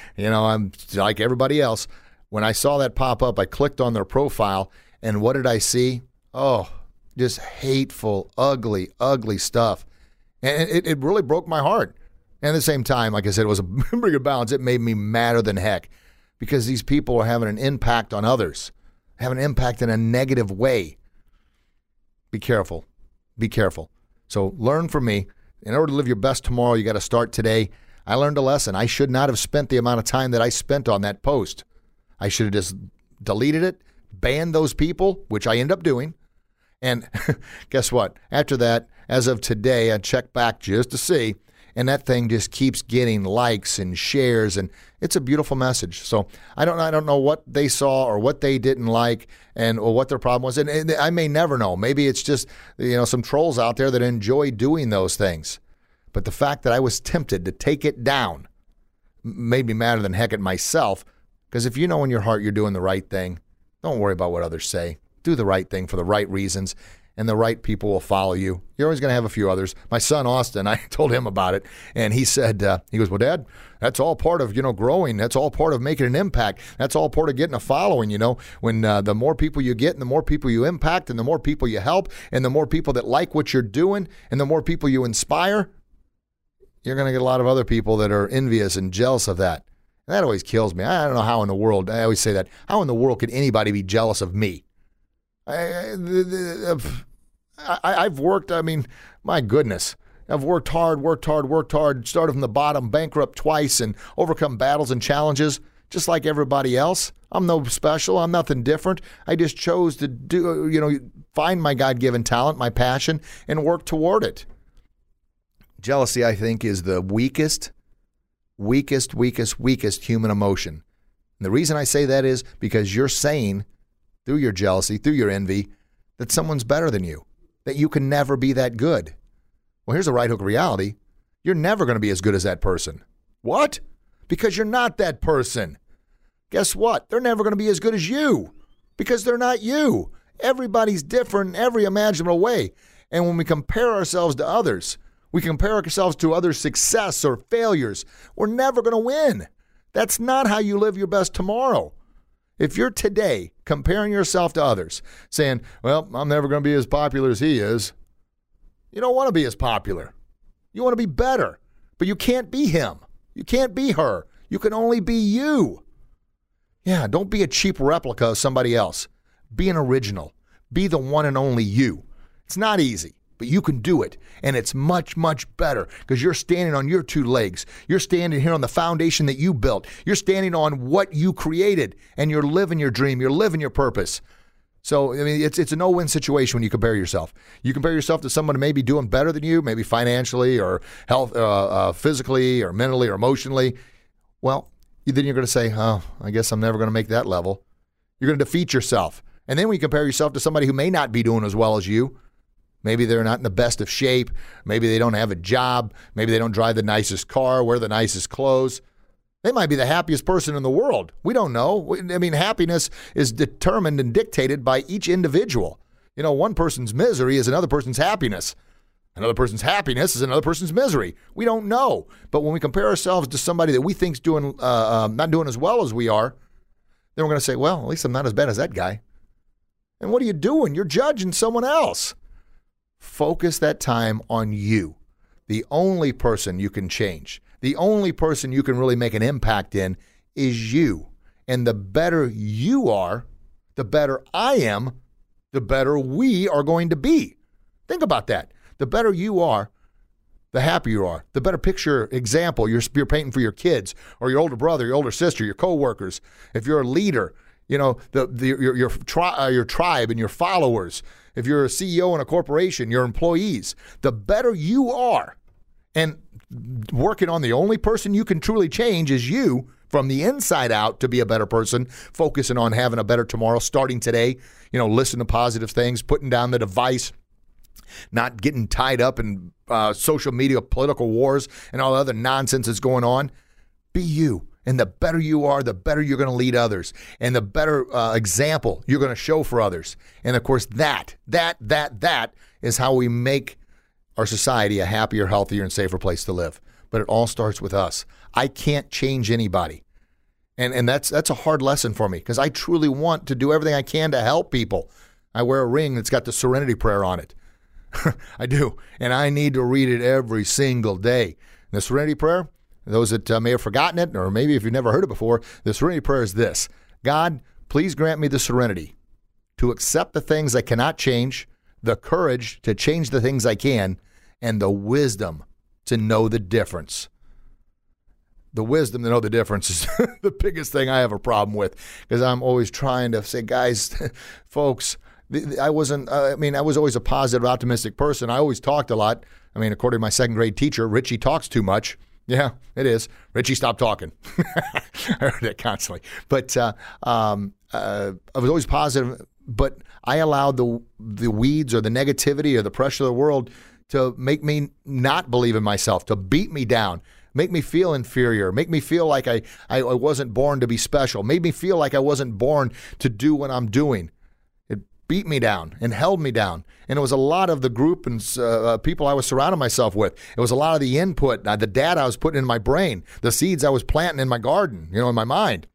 you know, I'm like everybody else. When I saw that pop up, I clicked on their profile, and what did I see? Oh, just hateful, ugly, ugly stuff. And it, it really broke my heart. And at the same time, like I said, it was a pretty good balance. It made me madder than heck because these people are having an impact on others have an impact in a negative way. Be careful. Be careful. So learn from me. In order to live your best tomorrow, you got to start today. I learned a lesson. I should not have spent the amount of time that I spent on that post. I should have just deleted it, banned those people, which I end up doing. And guess what? After that, as of today, I checked back just to see and that thing just keeps getting likes and shares and it's a beautiful message. So i don't i don't know what they saw or what they didn't like and or what their problem was. And, and i may never know. Maybe it's just you know some trolls out there that enjoy doing those things. But the fact that i was tempted to take it down made me madder than heck at myself because if you know in your heart you're doing the right thing don't worry about what others say. Do the right thing for the right reasons and the right people will follow you. You're always going to have a few others. My son Austin, I told him about it, and he said, uh, he goes, "Well, Dad, that's all part of you know growing. That's all part of making an impact. That's all part of getting a following. You know, when uh, the more people you get, and the more people you impact, and the more people you help, and the more people that like what you're doing, and the more people you inspire, you're going to get a lot of other people that are envious and jealous of that." And that always kills me. I don't know how in the world. I always say that. How in the world could anybody be jealous of me? Uh, I, I, I've worked, I mean, my goodness. I've worked hard, worked hard, worked hard, started from the bottom, bankrupt twice, and overcome battles and challenges just like everybody else. I'm no special. I'm nothing different. I just chose to do, you know, find my God given talent, my passion, and work toward it. Jealousy, I think, is the weakest, weakest, weakest, weakest human emotion. And the reason I say that is because you're saying through your jealousy, through your envy, that someone's better than you, that you can never be that good. Well, here's a right hook reality you're never going to be as good as that person. What? Because you're not that person. Guess what? They're never going to be as good as you because they're not you. Everybody's different in every imaginable way. And when we compare ourselves to others, we compare ourselves to others' success or failures, we're never going to win. That's not how you live your best tomorrow. If you're today comparing yourself to others, saying, Well, I'm never going to be as popular as he is, you don't want to be as popular. You want to be better, but you can't be him. You can't be her. You can only be you. Yeah, don't be a cheap replica of somebody else. Be an original. Be the one and only you. It's not easy, but you can do it. And it's much, much better because you're standing on your two legs. You're standing here on the foundation that you built. You're standing on what you created, and you're living your dream. You're living your purpose. So I mean, it's it's a no-win situation when you compare yourself. You compare yourself to someone maybe doing better than you, maybe financially or health, uh, uh, physically or mentally or emotionally. Well, then you're going to say, "Oh, I guess I'm never going to make that level." You're going to defeat yourself, and then when you compare yourself to somebody who may not be doing as well as you, maybe they're not in the best of shape, maybe they don't have a job, maybe they don't drive the nicest car, wear the nicest clothes. They might be the happiest person in the world. We don't know. I mean, happiness is determined and dictated by each individual. You know, one person's misery is another person's happiness. Another person's happiness is another person's misery. We don't know. But when we compare ourselves to somebody that we think's doing uh, uh, not doing as well as we are, then we're going to say, well, at least I'm not as bad as that guy. And what are you doing? You're judging someone else. Focus that time on you, the only person you can change. The only person you can really make an impact in is you. And the better you are, the better I am, the better we are going to be. Think about that. The better you are, the happier you are. The better picture example you're, you're painting for your kids or your older brother, your older sister, your coworkers. If you're a leader, you know the, the your your, tri- uh, your tribe and your followers. If you're a CEO in a corporation, your employees. The better you are, and working on the only person you can truly change is you from the inside out to be a better person, focusing on having a better tomorrow, starting today, you know, listen to positive things, putting down the device, not getting tied up in uh, social media political wars and all the other nonsense that's going on. Be you. And the better you are, the better you're going to lead others, and the better uh, example you're going to show for others. And of course, that, that, that, that is how we make our society a happier, healthier, and safer place to live. But it all starts with us. I can't change anybody. And, and that's that's a hard lesson for me because I truly want to do everything I can to help people. I wear a ring that's got the serenity prayer on it. I do. And I need to read it every single day. And the serenity prayer, those that uh, may have forgotten it, or maybe if you've never heard it before, the serenity prayer is this God, please grant me the serenity to accept the things I cannot change the courage to change the things I can, and the wisdom to know the difference. The wisdom to know the difference is the biggest thing I have a problem with because I'm always trying to say, guys, folks, I wasn't, uh, I mean, I was always a positive, optimistic person. I always talked a lot. I mean, according to my second grade teacher, Richie talks too much. Yeah, it is. Richie, stop talking. I heard it constantly. But uh, um, uh, I was always positive, but I allowed the the weeds or the negativity or the pressure of the world to make me not believe in myself, to beat me down, make me feel inferior, make me feel like I, I, I wasn't born to be special, made me feel like I wasn't born to do what I'm doing. Beat me down and held me down. And it was a lot of the group and uh, uh people I was surrounding myself with. It was a lot of the input, uh, the data I was putting in my brain, the seeds I was planting in my garden, you know, in my mind.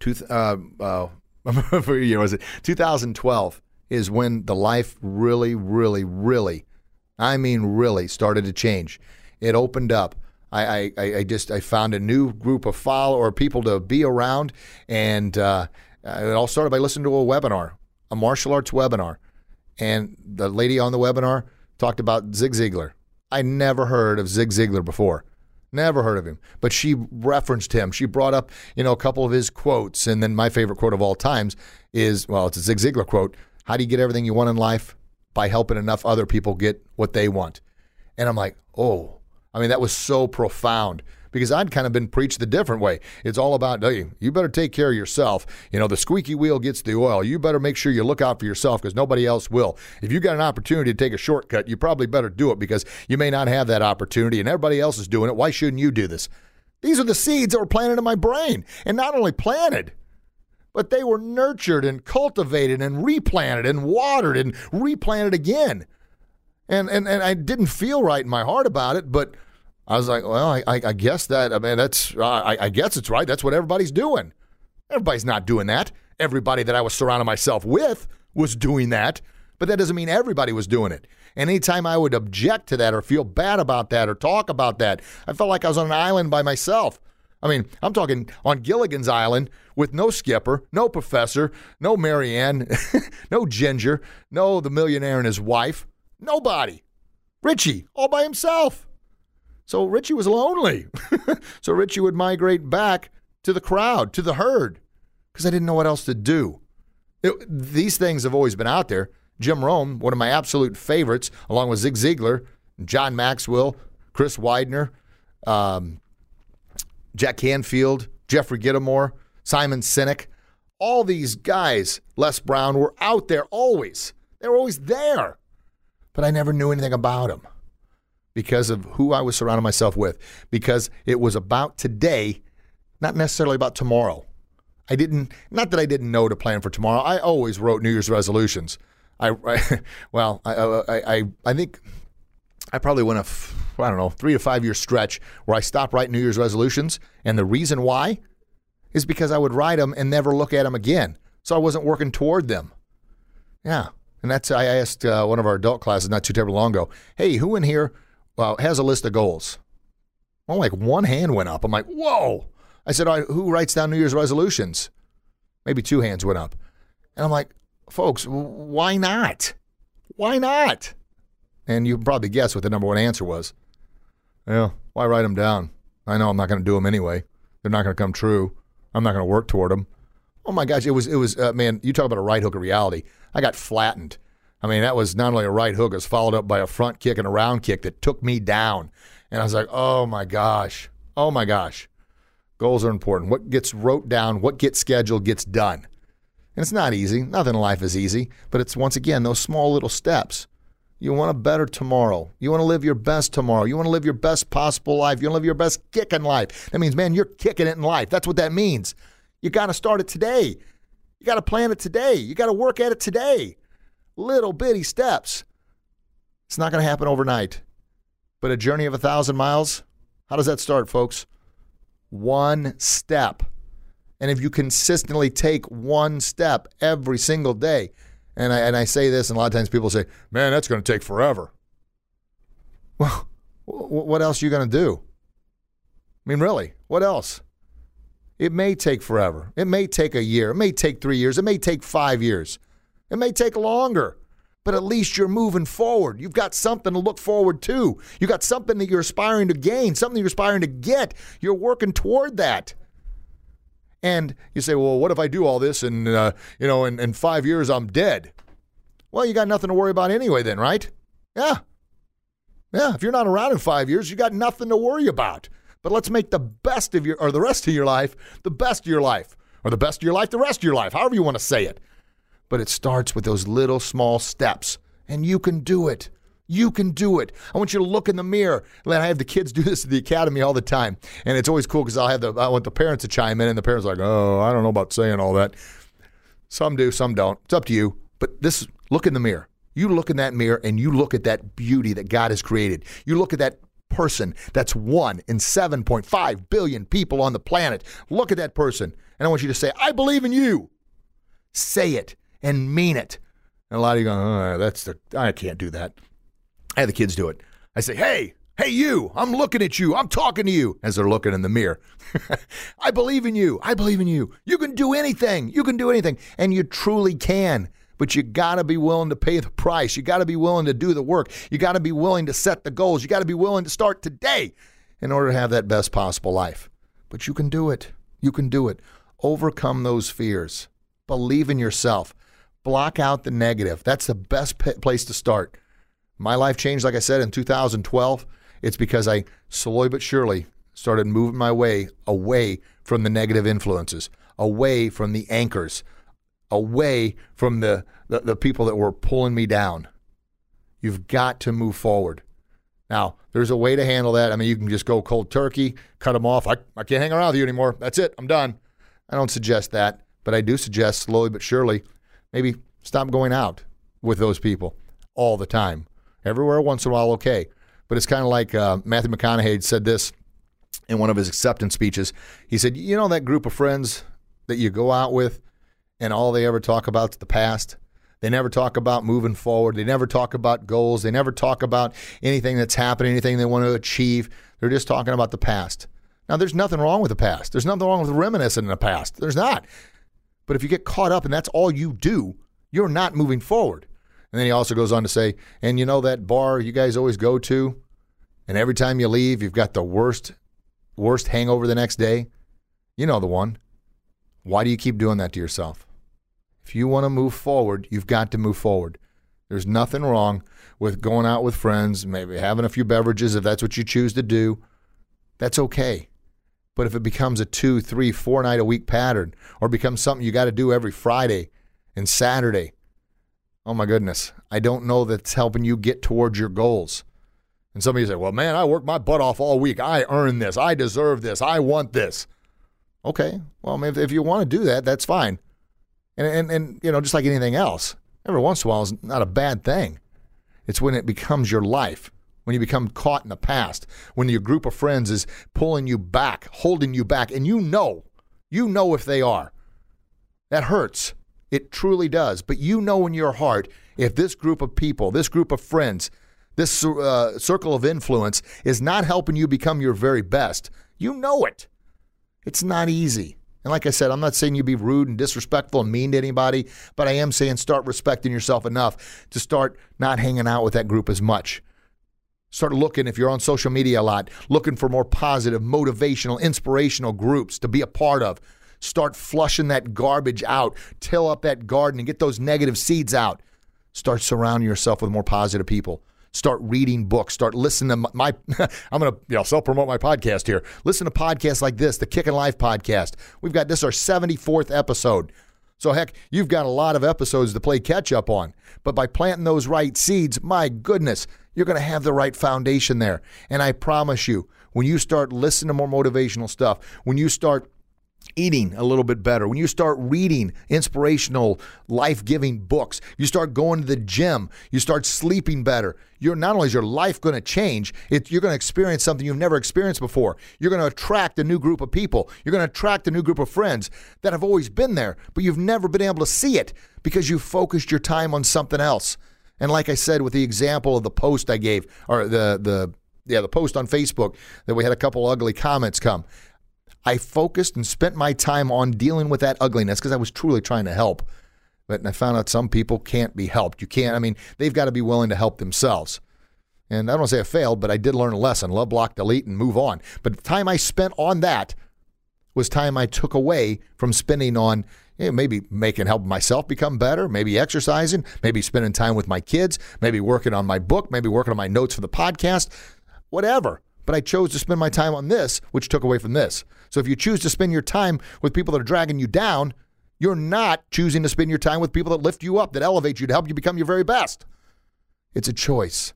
Tooth, uh, uh year was it? 2012 is when the life really, really, really, I mean, really started to change. It opened up. I, I, I just I found a new group of follow or people to be around, and uh, it all started by listening to a webinar, a martial arts webinar, And the lady on the webinar talked about Zig Ziglar. I never heard of Zig Ziglar before. Never heard of him. But she referenced him. She brought up, you know, a couple of his quotes. And then my favorite quote of all times is, well, it's a Zig Ziglar quote. How do you get everything you want in life? By helping enough other people get what they want. And I'm like, oh, I mean, that was so profound because I'd kind of been preached the different way. It's all about, hey, you better take care of yourself. You know, the squeaky wheel gets the oil. You better make sure you look out for yourself because nobody else will. If you got an opportunity to take a shortcut, you probably better do it because you may not have that opportunity and everybody else is doing it. Why shouldn't you do this? These are the seeds that were planted in my brain. And not only planted, but they were nurtured and cultivated and replanted and watered and replanted again. And, and, and I didn't feel right in my heart about it, but I was like, well, I, I guess that, uh, I mean, that's, uh, I, I guess it's right. That's what everybody's doing. Everybody's not doing that. Everybody that I was surrounding myself with was doing that, but that doesn't mean everybody was doing it. And anytime I would object to that or feel bad about that or talk about that, I felt like I was on an island by myself. I mean, I'm talking on Gilligan's Island with no skipper, no professor, no Mary Ann, no Ginger, no the millionaire and his wife, nobody. Richie, all by himself. So Richie was lonely. so Richie would migrate back to the crowd, to the herd, because I didn't know what else to do. It, these things have always been out there. Jim Rohn, one of my absolute favorites, along with Zig Ziglar, John Maxwell, Chris Widener, um, Jack Canfield, Jeffrey Gitomer, Simon Sinek, all these guys, Les Brown, were out there always. They were always there. But I never knew anything about them because of who I was surrounding myself with, because it was about today, not necessarily about tomorrow. I didn't, not that I didn't know to plan for tomorrow. I always wrote New Year's resolutions. I, I well, I, I, I, I think I probably went a, I don't know, three to five year stretch where I stopped writing New Year's resolutions. And the reason why is because I would write them and never look at them again. So I wasn't working toward them. Yeah. And that's, I asked uh, one of our adult classes not too terribly long ago, hey, who in here well, has a list of goals. Well, like one hand went up. I'm like, whoa. I said, who writes down New Year's resolutions? Maybe two hands went up. And I'm like, folks, why not? Why not? And you can probably guess what the number one answer was. Yeah, why write them down? I know I'm not going to do them anyway. They're not going to come true. I'm not going to work toward them. Oh my gosh, it was it was uh, man. You talk about a right hook of reality. I got flattened. I mean, that was not only a right hook, it was followed up by a front kick and a round kick that took me down. And I was like, oh my gosh, oh my gosh. Goals are important. What gets wrote down, what gets scheduled, gets done. And it's not easy. Nothing in life is easy, but it's once again those small little steps. You want a better tomorrow. You want to live your best tomorrow. You want to live your best possible life. You want to live your best kick in life. That means, man, you're kicking it in life. That's what that means. You got to start it today. You got to plan it today. You got to work at it today little bitty steps. It's not going to happen overnight. But a journey of a thousand miles, how does that start, folks? One step. And if you consistently take one step every single day, and I, and I say this, and a lot of times people say, man, that's going to take forever. Well, what else are you going to do? I mean, really, what else? It may take forever. It may take a year. It may take three years. It may take five years. It may take longer, but at least you're moving forward. You've got something to look forward to. You've got something that you're aspiring to gain, something you're aspiring to get. You're working toward that. And you say, well, what if I do all this and, uh, you know, in, in five years I'm dead? Well, you got nothing to worry about anyway, then, right? Yeah. Yeah. If you're not around in five years, you got nothing to worry about. But let's make the best of your, or the rest of your life, the best of your life, or the best of your life, the rest of your life, however you want to say it but it starts with those little small steps. And you can do it. You can do it. I want you to look in the mirror. I have the kids do this at the academy all the time, and it's always cool because I'll have the I want the parents to chime in, and the parents are like, "Oh, I don't know about saying all that." Some do, some don't. It's up to you. But this, look in the mirror. You look in that mirror, and you look at that beauty that God has created. You look at that person that's one in 7.5 billion people on the planet. Look at that person, and I want you to say, "I believe in you." Say it and mean it. And a lot of you go, oh, that's the, I can't do that. I have the kids do it. I say, hey, hey, you, I'm looking at you. I'm talking to you as they're looking in the mirror. I believe in you. I believe in you. You can do anything. You can do anything. And you truly can. but you got to be willing to pay the price. You got to be willing to do the work. You got to be willing to set the goals. You got to be willing to start today in order to have that best possible life. But you can do it. You can do it. Overcome those fears. Believe in yourself. Block out the negative. That's the best p- place to start. My life changed, like I said, in 2012. It's because I slowly but surely started moving my way away from the negative influences, away from the anchors, away from the, the, the people that were pulling me down. You've got to move forward. Now, there's a way to handle that. I mean, you can just go cold turkey, cut them off. I, I can't hang around with you anymore. That's it. I'm done. I don't suggest that, but I do suggest slowly but surely maybe stop going out with those people all the time. Everywhere once in a while, okay. But it's kind of like uh, Matthew McConaughey said this in one of his acceptance speeches. He said, You know that group of friends that you go out with and all they ever talk about is the past? They never talk about moving forward. They never talk about goals. They never talk about anything that's happening, anything they want to achieve. They're just talking about the past. Now, there's nothing wrong with the past. There's nothing wrong with reminiscing in the past. There's not. But if you get caught up and that's all you do, you're not moving forward. And then he also goes on to say, and you know that bar you guys always go to, and every time you leave, you've got the worst, worst hangover the next day. You know the one. Why do you keep doing that to yourself? If you want to move forward, you've got to move forward. There's nothing wrong with going out with friends, maybe having a few beverages if that's what you choose to do. That's okay. But if it becomes a two, three, four night a week pattern or becomes something you got to do every Friday and Saturday, oh my goodness, I don't know that's helping you get towards your goals. And somebody say, well, man, I worked my butt off all week. I earned this. I deserve this. I want this. Okay. Well, if, if you want to do that, that's fine. And, and, and, you know, just like anything else, every once in a while is not a bad thing. It's when it becomes your life when you become caught in the past, when your group of friends is pulling you back, holding you back, and you know, you know if they are. That hurts. It truly does. But you know in your heart if this group of people, this group of friends, this uh, circle of influence is not helping you become your very best. You know it. It's not easy. And like I said, I'm not saying you be rude and disrespectful and mean to anybody, but I am saying start respecting yourself enough to start not hanging out with that group as much. Start looking, if you're on social media a lot, looking for more positive, motivational, inspirational groups to be a part of. Start flushing that garbage out. Till up that garden and get those negative seeds out. Start surrounding yourself with more positive people. Start reading books. Start listening to my. I'm to you know, self promote my podcast here. Listen to podcasts like this, the Kicking Life podcast. We've got this our 74th episode. So, heck, you've got a lot of episodes to play catch up on. But by planting those right seeds, my goodness, you're going to have the right foundation there. And I promise you, when you start listening to more motivational stuff, when you start eating a little bit better, when you start reading inspirational, life giving books, you start going to the gym, you start sleeping better, you're not only is your life going to change, it, you're going to experience something you've never experienced before. You're going to attract a new group of people. You're going to attract a new group of friends that have always been there, but you've never been able to see it because you focused your time on something else. And like I said, with the example of the post I gave, or the the yeah the post on Facebook that we had a couple ugly comments come. I focused and spent my time on dealing with that ugliness because I was truly trying to help. But I found out some people can't be helped. You can't, I mean, they've got to be willing to help themselves. And I don't want to say I failed, but I did learn a lesson love, block, delete, and move on. But the time I spent on that was time I took away from spending on you know, maybe making help myself become better, maybe exercising, maybe spending time with my kids, maybe working on my book, maybe working on my notes for the podcast, whatever. But I chose to spend my time on this, which took away from this. So if you choose to spend your time with people that are dragging you down, you're not choosing to spend your time with people that lift you up, that elevate you, to help you become your very best. It's a choice.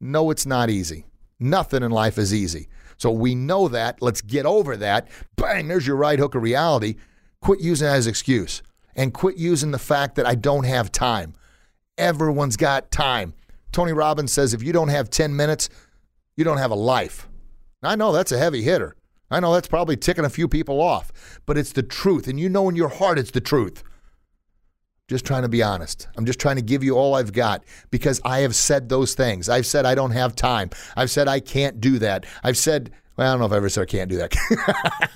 No, it's not easy. Nothing in life is easy. So we know that. Let's get over that. Bang, there's your right hook of reality. Quit using that as excuse and quit using the fact that I don't have time. Everyone's got time. Tony Robbins says if you don't have 10 minutes, you don't have a life. I know that's a heavy hitter. I know that's probably ticking a few people off, but it's the truth. And you know in your heart it's the truth. Just trying to be honest. I'm just trying to give you all I've got because I have said those things. I've said I don't have time. I've said I can't do that. I've said Well, I don't know if I ever said I can't do that.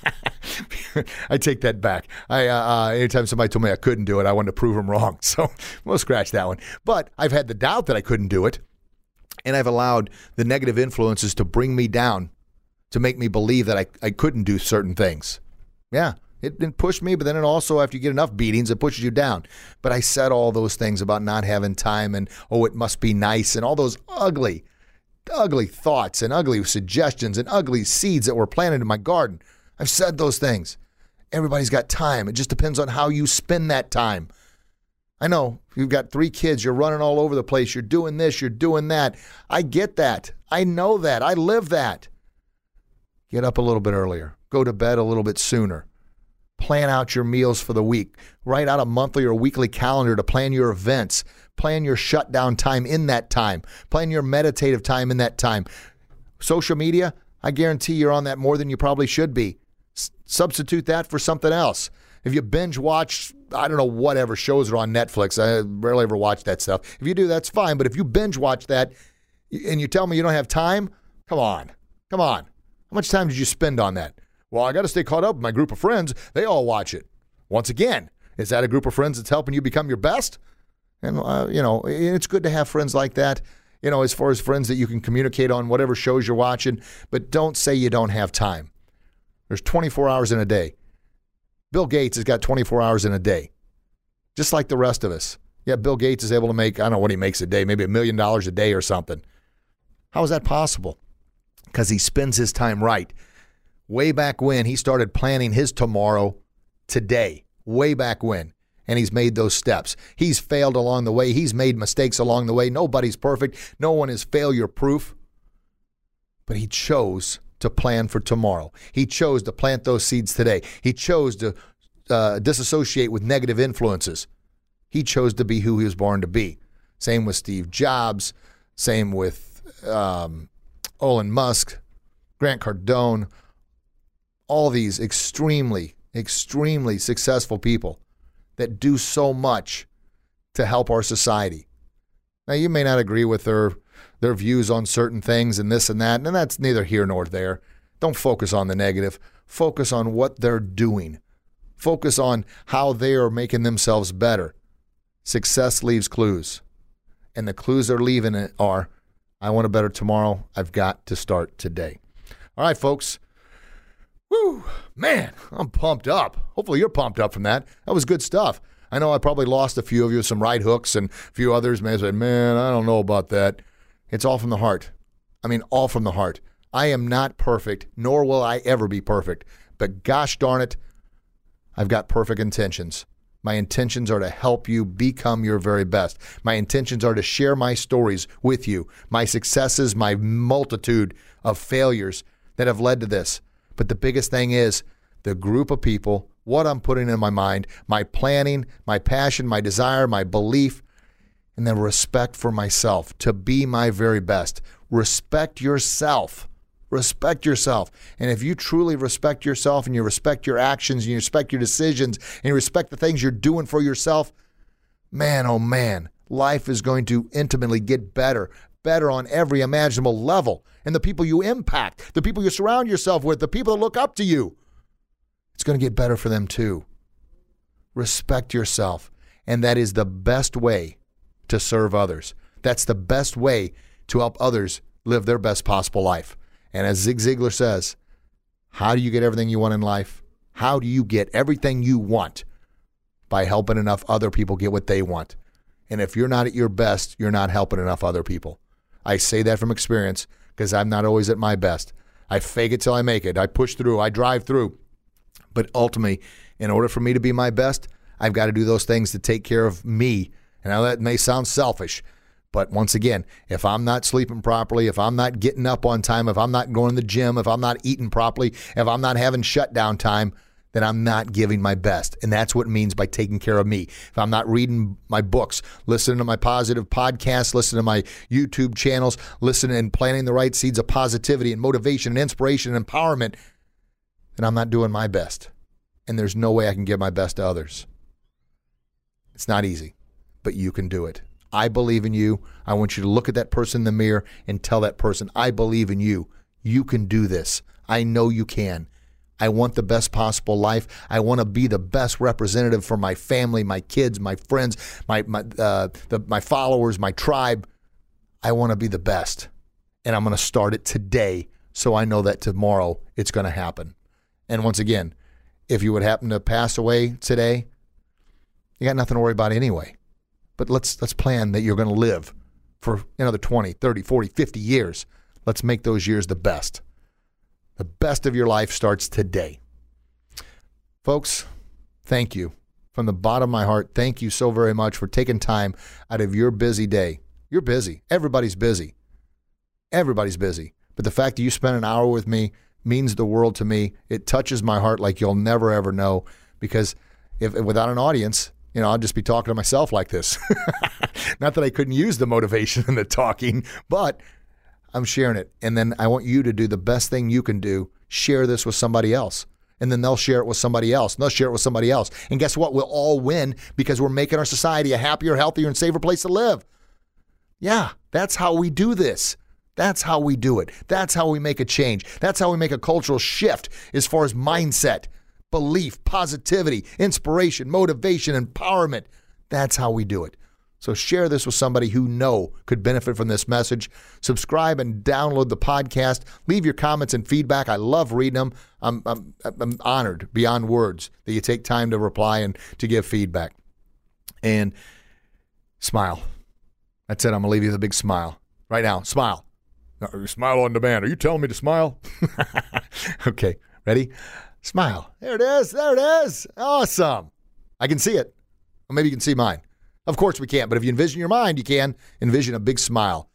I take that back. I uh, uh, anytime somebody told me I couldn't do it, I wanted to prove them wrong. So we'll scratch that one. But I've had the doubt that I couldn't do it, and I've allowed the negative influences to bring me down, to make me believe that I, I couldn't do certain things. Yeah, it, it pushed me, but then it also, after you get enough beatings, it pushes you down. But I said all those things about not having time and oh, it must be nice and all those ugly, ugly thoughts and ugly suggestions and ugly seeds that were planted in my garden. I've said those things. Everybody's got time. It just depends on how you spend that time. I know you've got three kids, you're running all over the place, you're doing this, you're doing that. I get that. I know that. I live that. Get up a little bit earlier, go to bed a little bit sooner. Plan out your meals for the week. Write out a monthly or weekly calendar to plan your events. Plan your shutdown time in that time. Plan your meditative time in that time. Social media, I guarantee you're on that more than you probably should be. S- substitute that for something else. If you binge watch, I don't know, whatever shows are on Netflix, I rarely ever watch that stuff. If you do, that's fine. But if you binge watch that and you tell me you don't have time, come on. Come on. How much time did you spend on that? Well, I got to stay caught up with my group of friends. They all watch it. Once again, is that a group of friends that's helping you become your best? And, uh, you know, it's good to have friends like that you know, as far as friends that you can communicate on whatever shows you're watching, but don't say you don't have time. There's 24 hours in a day. Bill Gates has got 24 hours in a day, just like the rest of us. Yeah, Bill Gates is able to make, I don't know what he makes a day, maybe a million dollars a day or something. How is that possible? Because he spends his time right. Way back when he started planning his tomorrow today, way back when and he's made those steps. He's failed along the way. He's made mistakes along the way. Nobody's perfect. No one is failure proof. But he chose to plan for tomorrow. He chose to plant those seeds today. He chose to uh, disassociate with negative influences. He chose to be who he was born to be. Same with Steve Jobs. Same with um, Elon Musk, Grant Cardone. All these extremely, extremely successful people that do so much to help our society. Now, you may not agree with their their views on certain things and this and that, and that's neither here nor there. Don't focus on the negative. Focus on what they're doing. Focus on how they are making themselves better. Success leaves clues. And the clues they're leaving are I want a better tomorrow. I've got to start today. All right, folks. Whew, man, I'm pumped up. Hopefully, you're pumped up from that. That was good stuff. I know I probably lost a few of you, some right hooks, and a few others may say, man, I don't know about that. It's all from the heart. I mean, all from the heart. I am not perfect, nor will I ever be perfect. But gosh darn it, I've got perfect intentions. My intentions are to help you become your very best. My intentions are to share my stories with you, my successes, my multitude of failures that have led to this. But the biggest thing is the group of people, what I'm putting in my mind, my planning, my passion, my desire, my belief, and then respect for myself to be my very best. Respect yourself. Respect yourself. And if you truly respect yourself and you respect your actions and you respect your decisions and you respect the things you're doing for yourself, man, oh man, life is going to intimately get better, better on every imaginable level. And the people you impact, the people you surround yourself with, the people that look up to you, it's going to get better for them too. Respect yourself. And that is the best way to serve others. That's the best way to help others live their best possible life. And as Zig Ziglar says, how do you get everything you want in life? How do you get everything you want? By helping enough other people get what they want. And if you're not at your best, you're not helping enough other people. I say that from experience because I'm not always at my best. I fake it till I make it. I push through, I drive through. But ultimately, in order for me to be my best, I've got to do those things to take care of me. And now that may sound selfish, but once again, if I'm not sleeping properly, if I'm not getting up on time, if I'm not going to the gym, if I'm not eating properly, if I'm not having shutdown time, then I'm not giving my best. And that's what it means by taking care of me. If I'm not reading my books, listening to my positive podcasts, listening to my YouTube channels, listening and planting the right seeds of positivity and motivation and inspiration and empowerment, then I'm not doing my best. And there's no way I can give my best to others. It's not easy, but you can do it. I believe in you. I want you to look at that person in the mirror and tell that person, I believe in you. You can do this. I know you can. I want the best possible life. I want to be the best representative for my family, my kids, my friends, my my uh, the, my followers, my tribe. I want to be the best, and I'm going to start it today, so I know that tomorrow it's going to happen. And once again, if you would happen to pass away today, you got nothing to worry about anyway. But let's let's plan that you're going to live for another 20, 30, 40, 50 years. Let's make those years the best. The best of your life starts today. Folks, thank you. From the bottom of my heart, thank you so very much for taking time out of your busy day. You're busy. Everybody's busy. Everybody's busy. But the fact that you spent an hour with me means the world to me. It touches my heart like you'll never ever know because if without an audience, you know, I'll just be talking to myself like this. Not that I couldn't use the motivation and the talking, but I'm sharing it. And then I want you to do the best thing you can do share this with somebody else. And then they'll share it with somebody else. And they'll share it with somebody else. And guess what? We'll all win because we're making our society a happier, healthier, and safer place to live. Yeah, that's how we do this. That's how we do it. That's how we make a change. That's how we make a cultural shift as far as mindset, belief, positivity, inspiration, motivation, empowerment. That's how we do it. So share this with somebody who know could benefit from this message. Subscribe and download the podcast. Leave your comments and feedback. I love reading them. I'm, I'm, I'm honored beyond words that you take time to reply and to give feedback. And smile. That's it. I'm to leave you with a big smile. Right now, smile. Smile on demand. Are you telling me to smile? okay, ready? Smile. There it is. There it is. Awesome. I can see it. Well, maybe you can see mine. Of course we can't, but if you envision your mind, you can envision a big smile.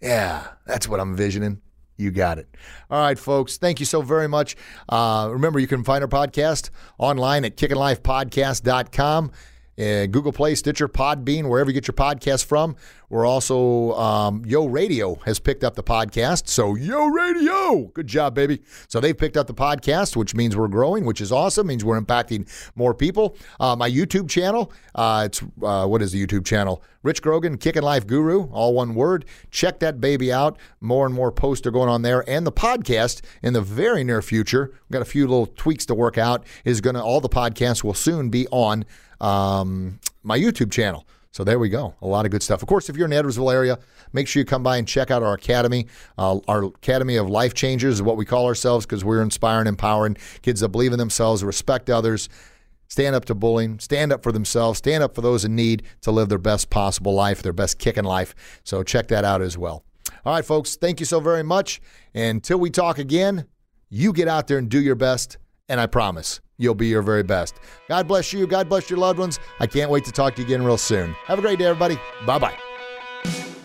Yeah, that's what I'm envisioning. You got it. All right, folks. Thank you so very much. Uh, remember, you can find our podcast online at kickinlifepodcast.com uh, Google Play, Stitcher, Podbean, wherever you get your podcast from. We're also, um, Yo Radio has picked up the podcast. So, Yo Radio, good job, baby. So, they've picked up the podcast, which means we're growing, which is awesome, means we're impacting more people. Uh, my YouTube channel, uh, it's, uh, what is the YouTube channel? Rich Grogan, Kickin' Life Guru, all one word. Check that baby out. More and more posts are going on there. And the podcast in the very near future, we've got a few little tweaks to work out, is going to, all the podcasts will soon be on um, my YouTube channel. So there we go. A lot of good stuff. Of course, if you're in the Edwardsville area, make sure you come by and check out our academy. Uh, our Academy of Life Changers is what we call ourselves because we're inspiring, empowering kids that believe in themselves, respect others, stand up to bullying, stand up for themselves, stand up for those in need to live their best possible life, their best kicking life. So check that out as well. All right, folks, thank you so very much. And until we talk again, you get out there and do your best, and I promise you'll be your very best. God bless you. God bless your loved ones. I can't wait to talk to you again real soon. Have a great day, everybody. Bye bye.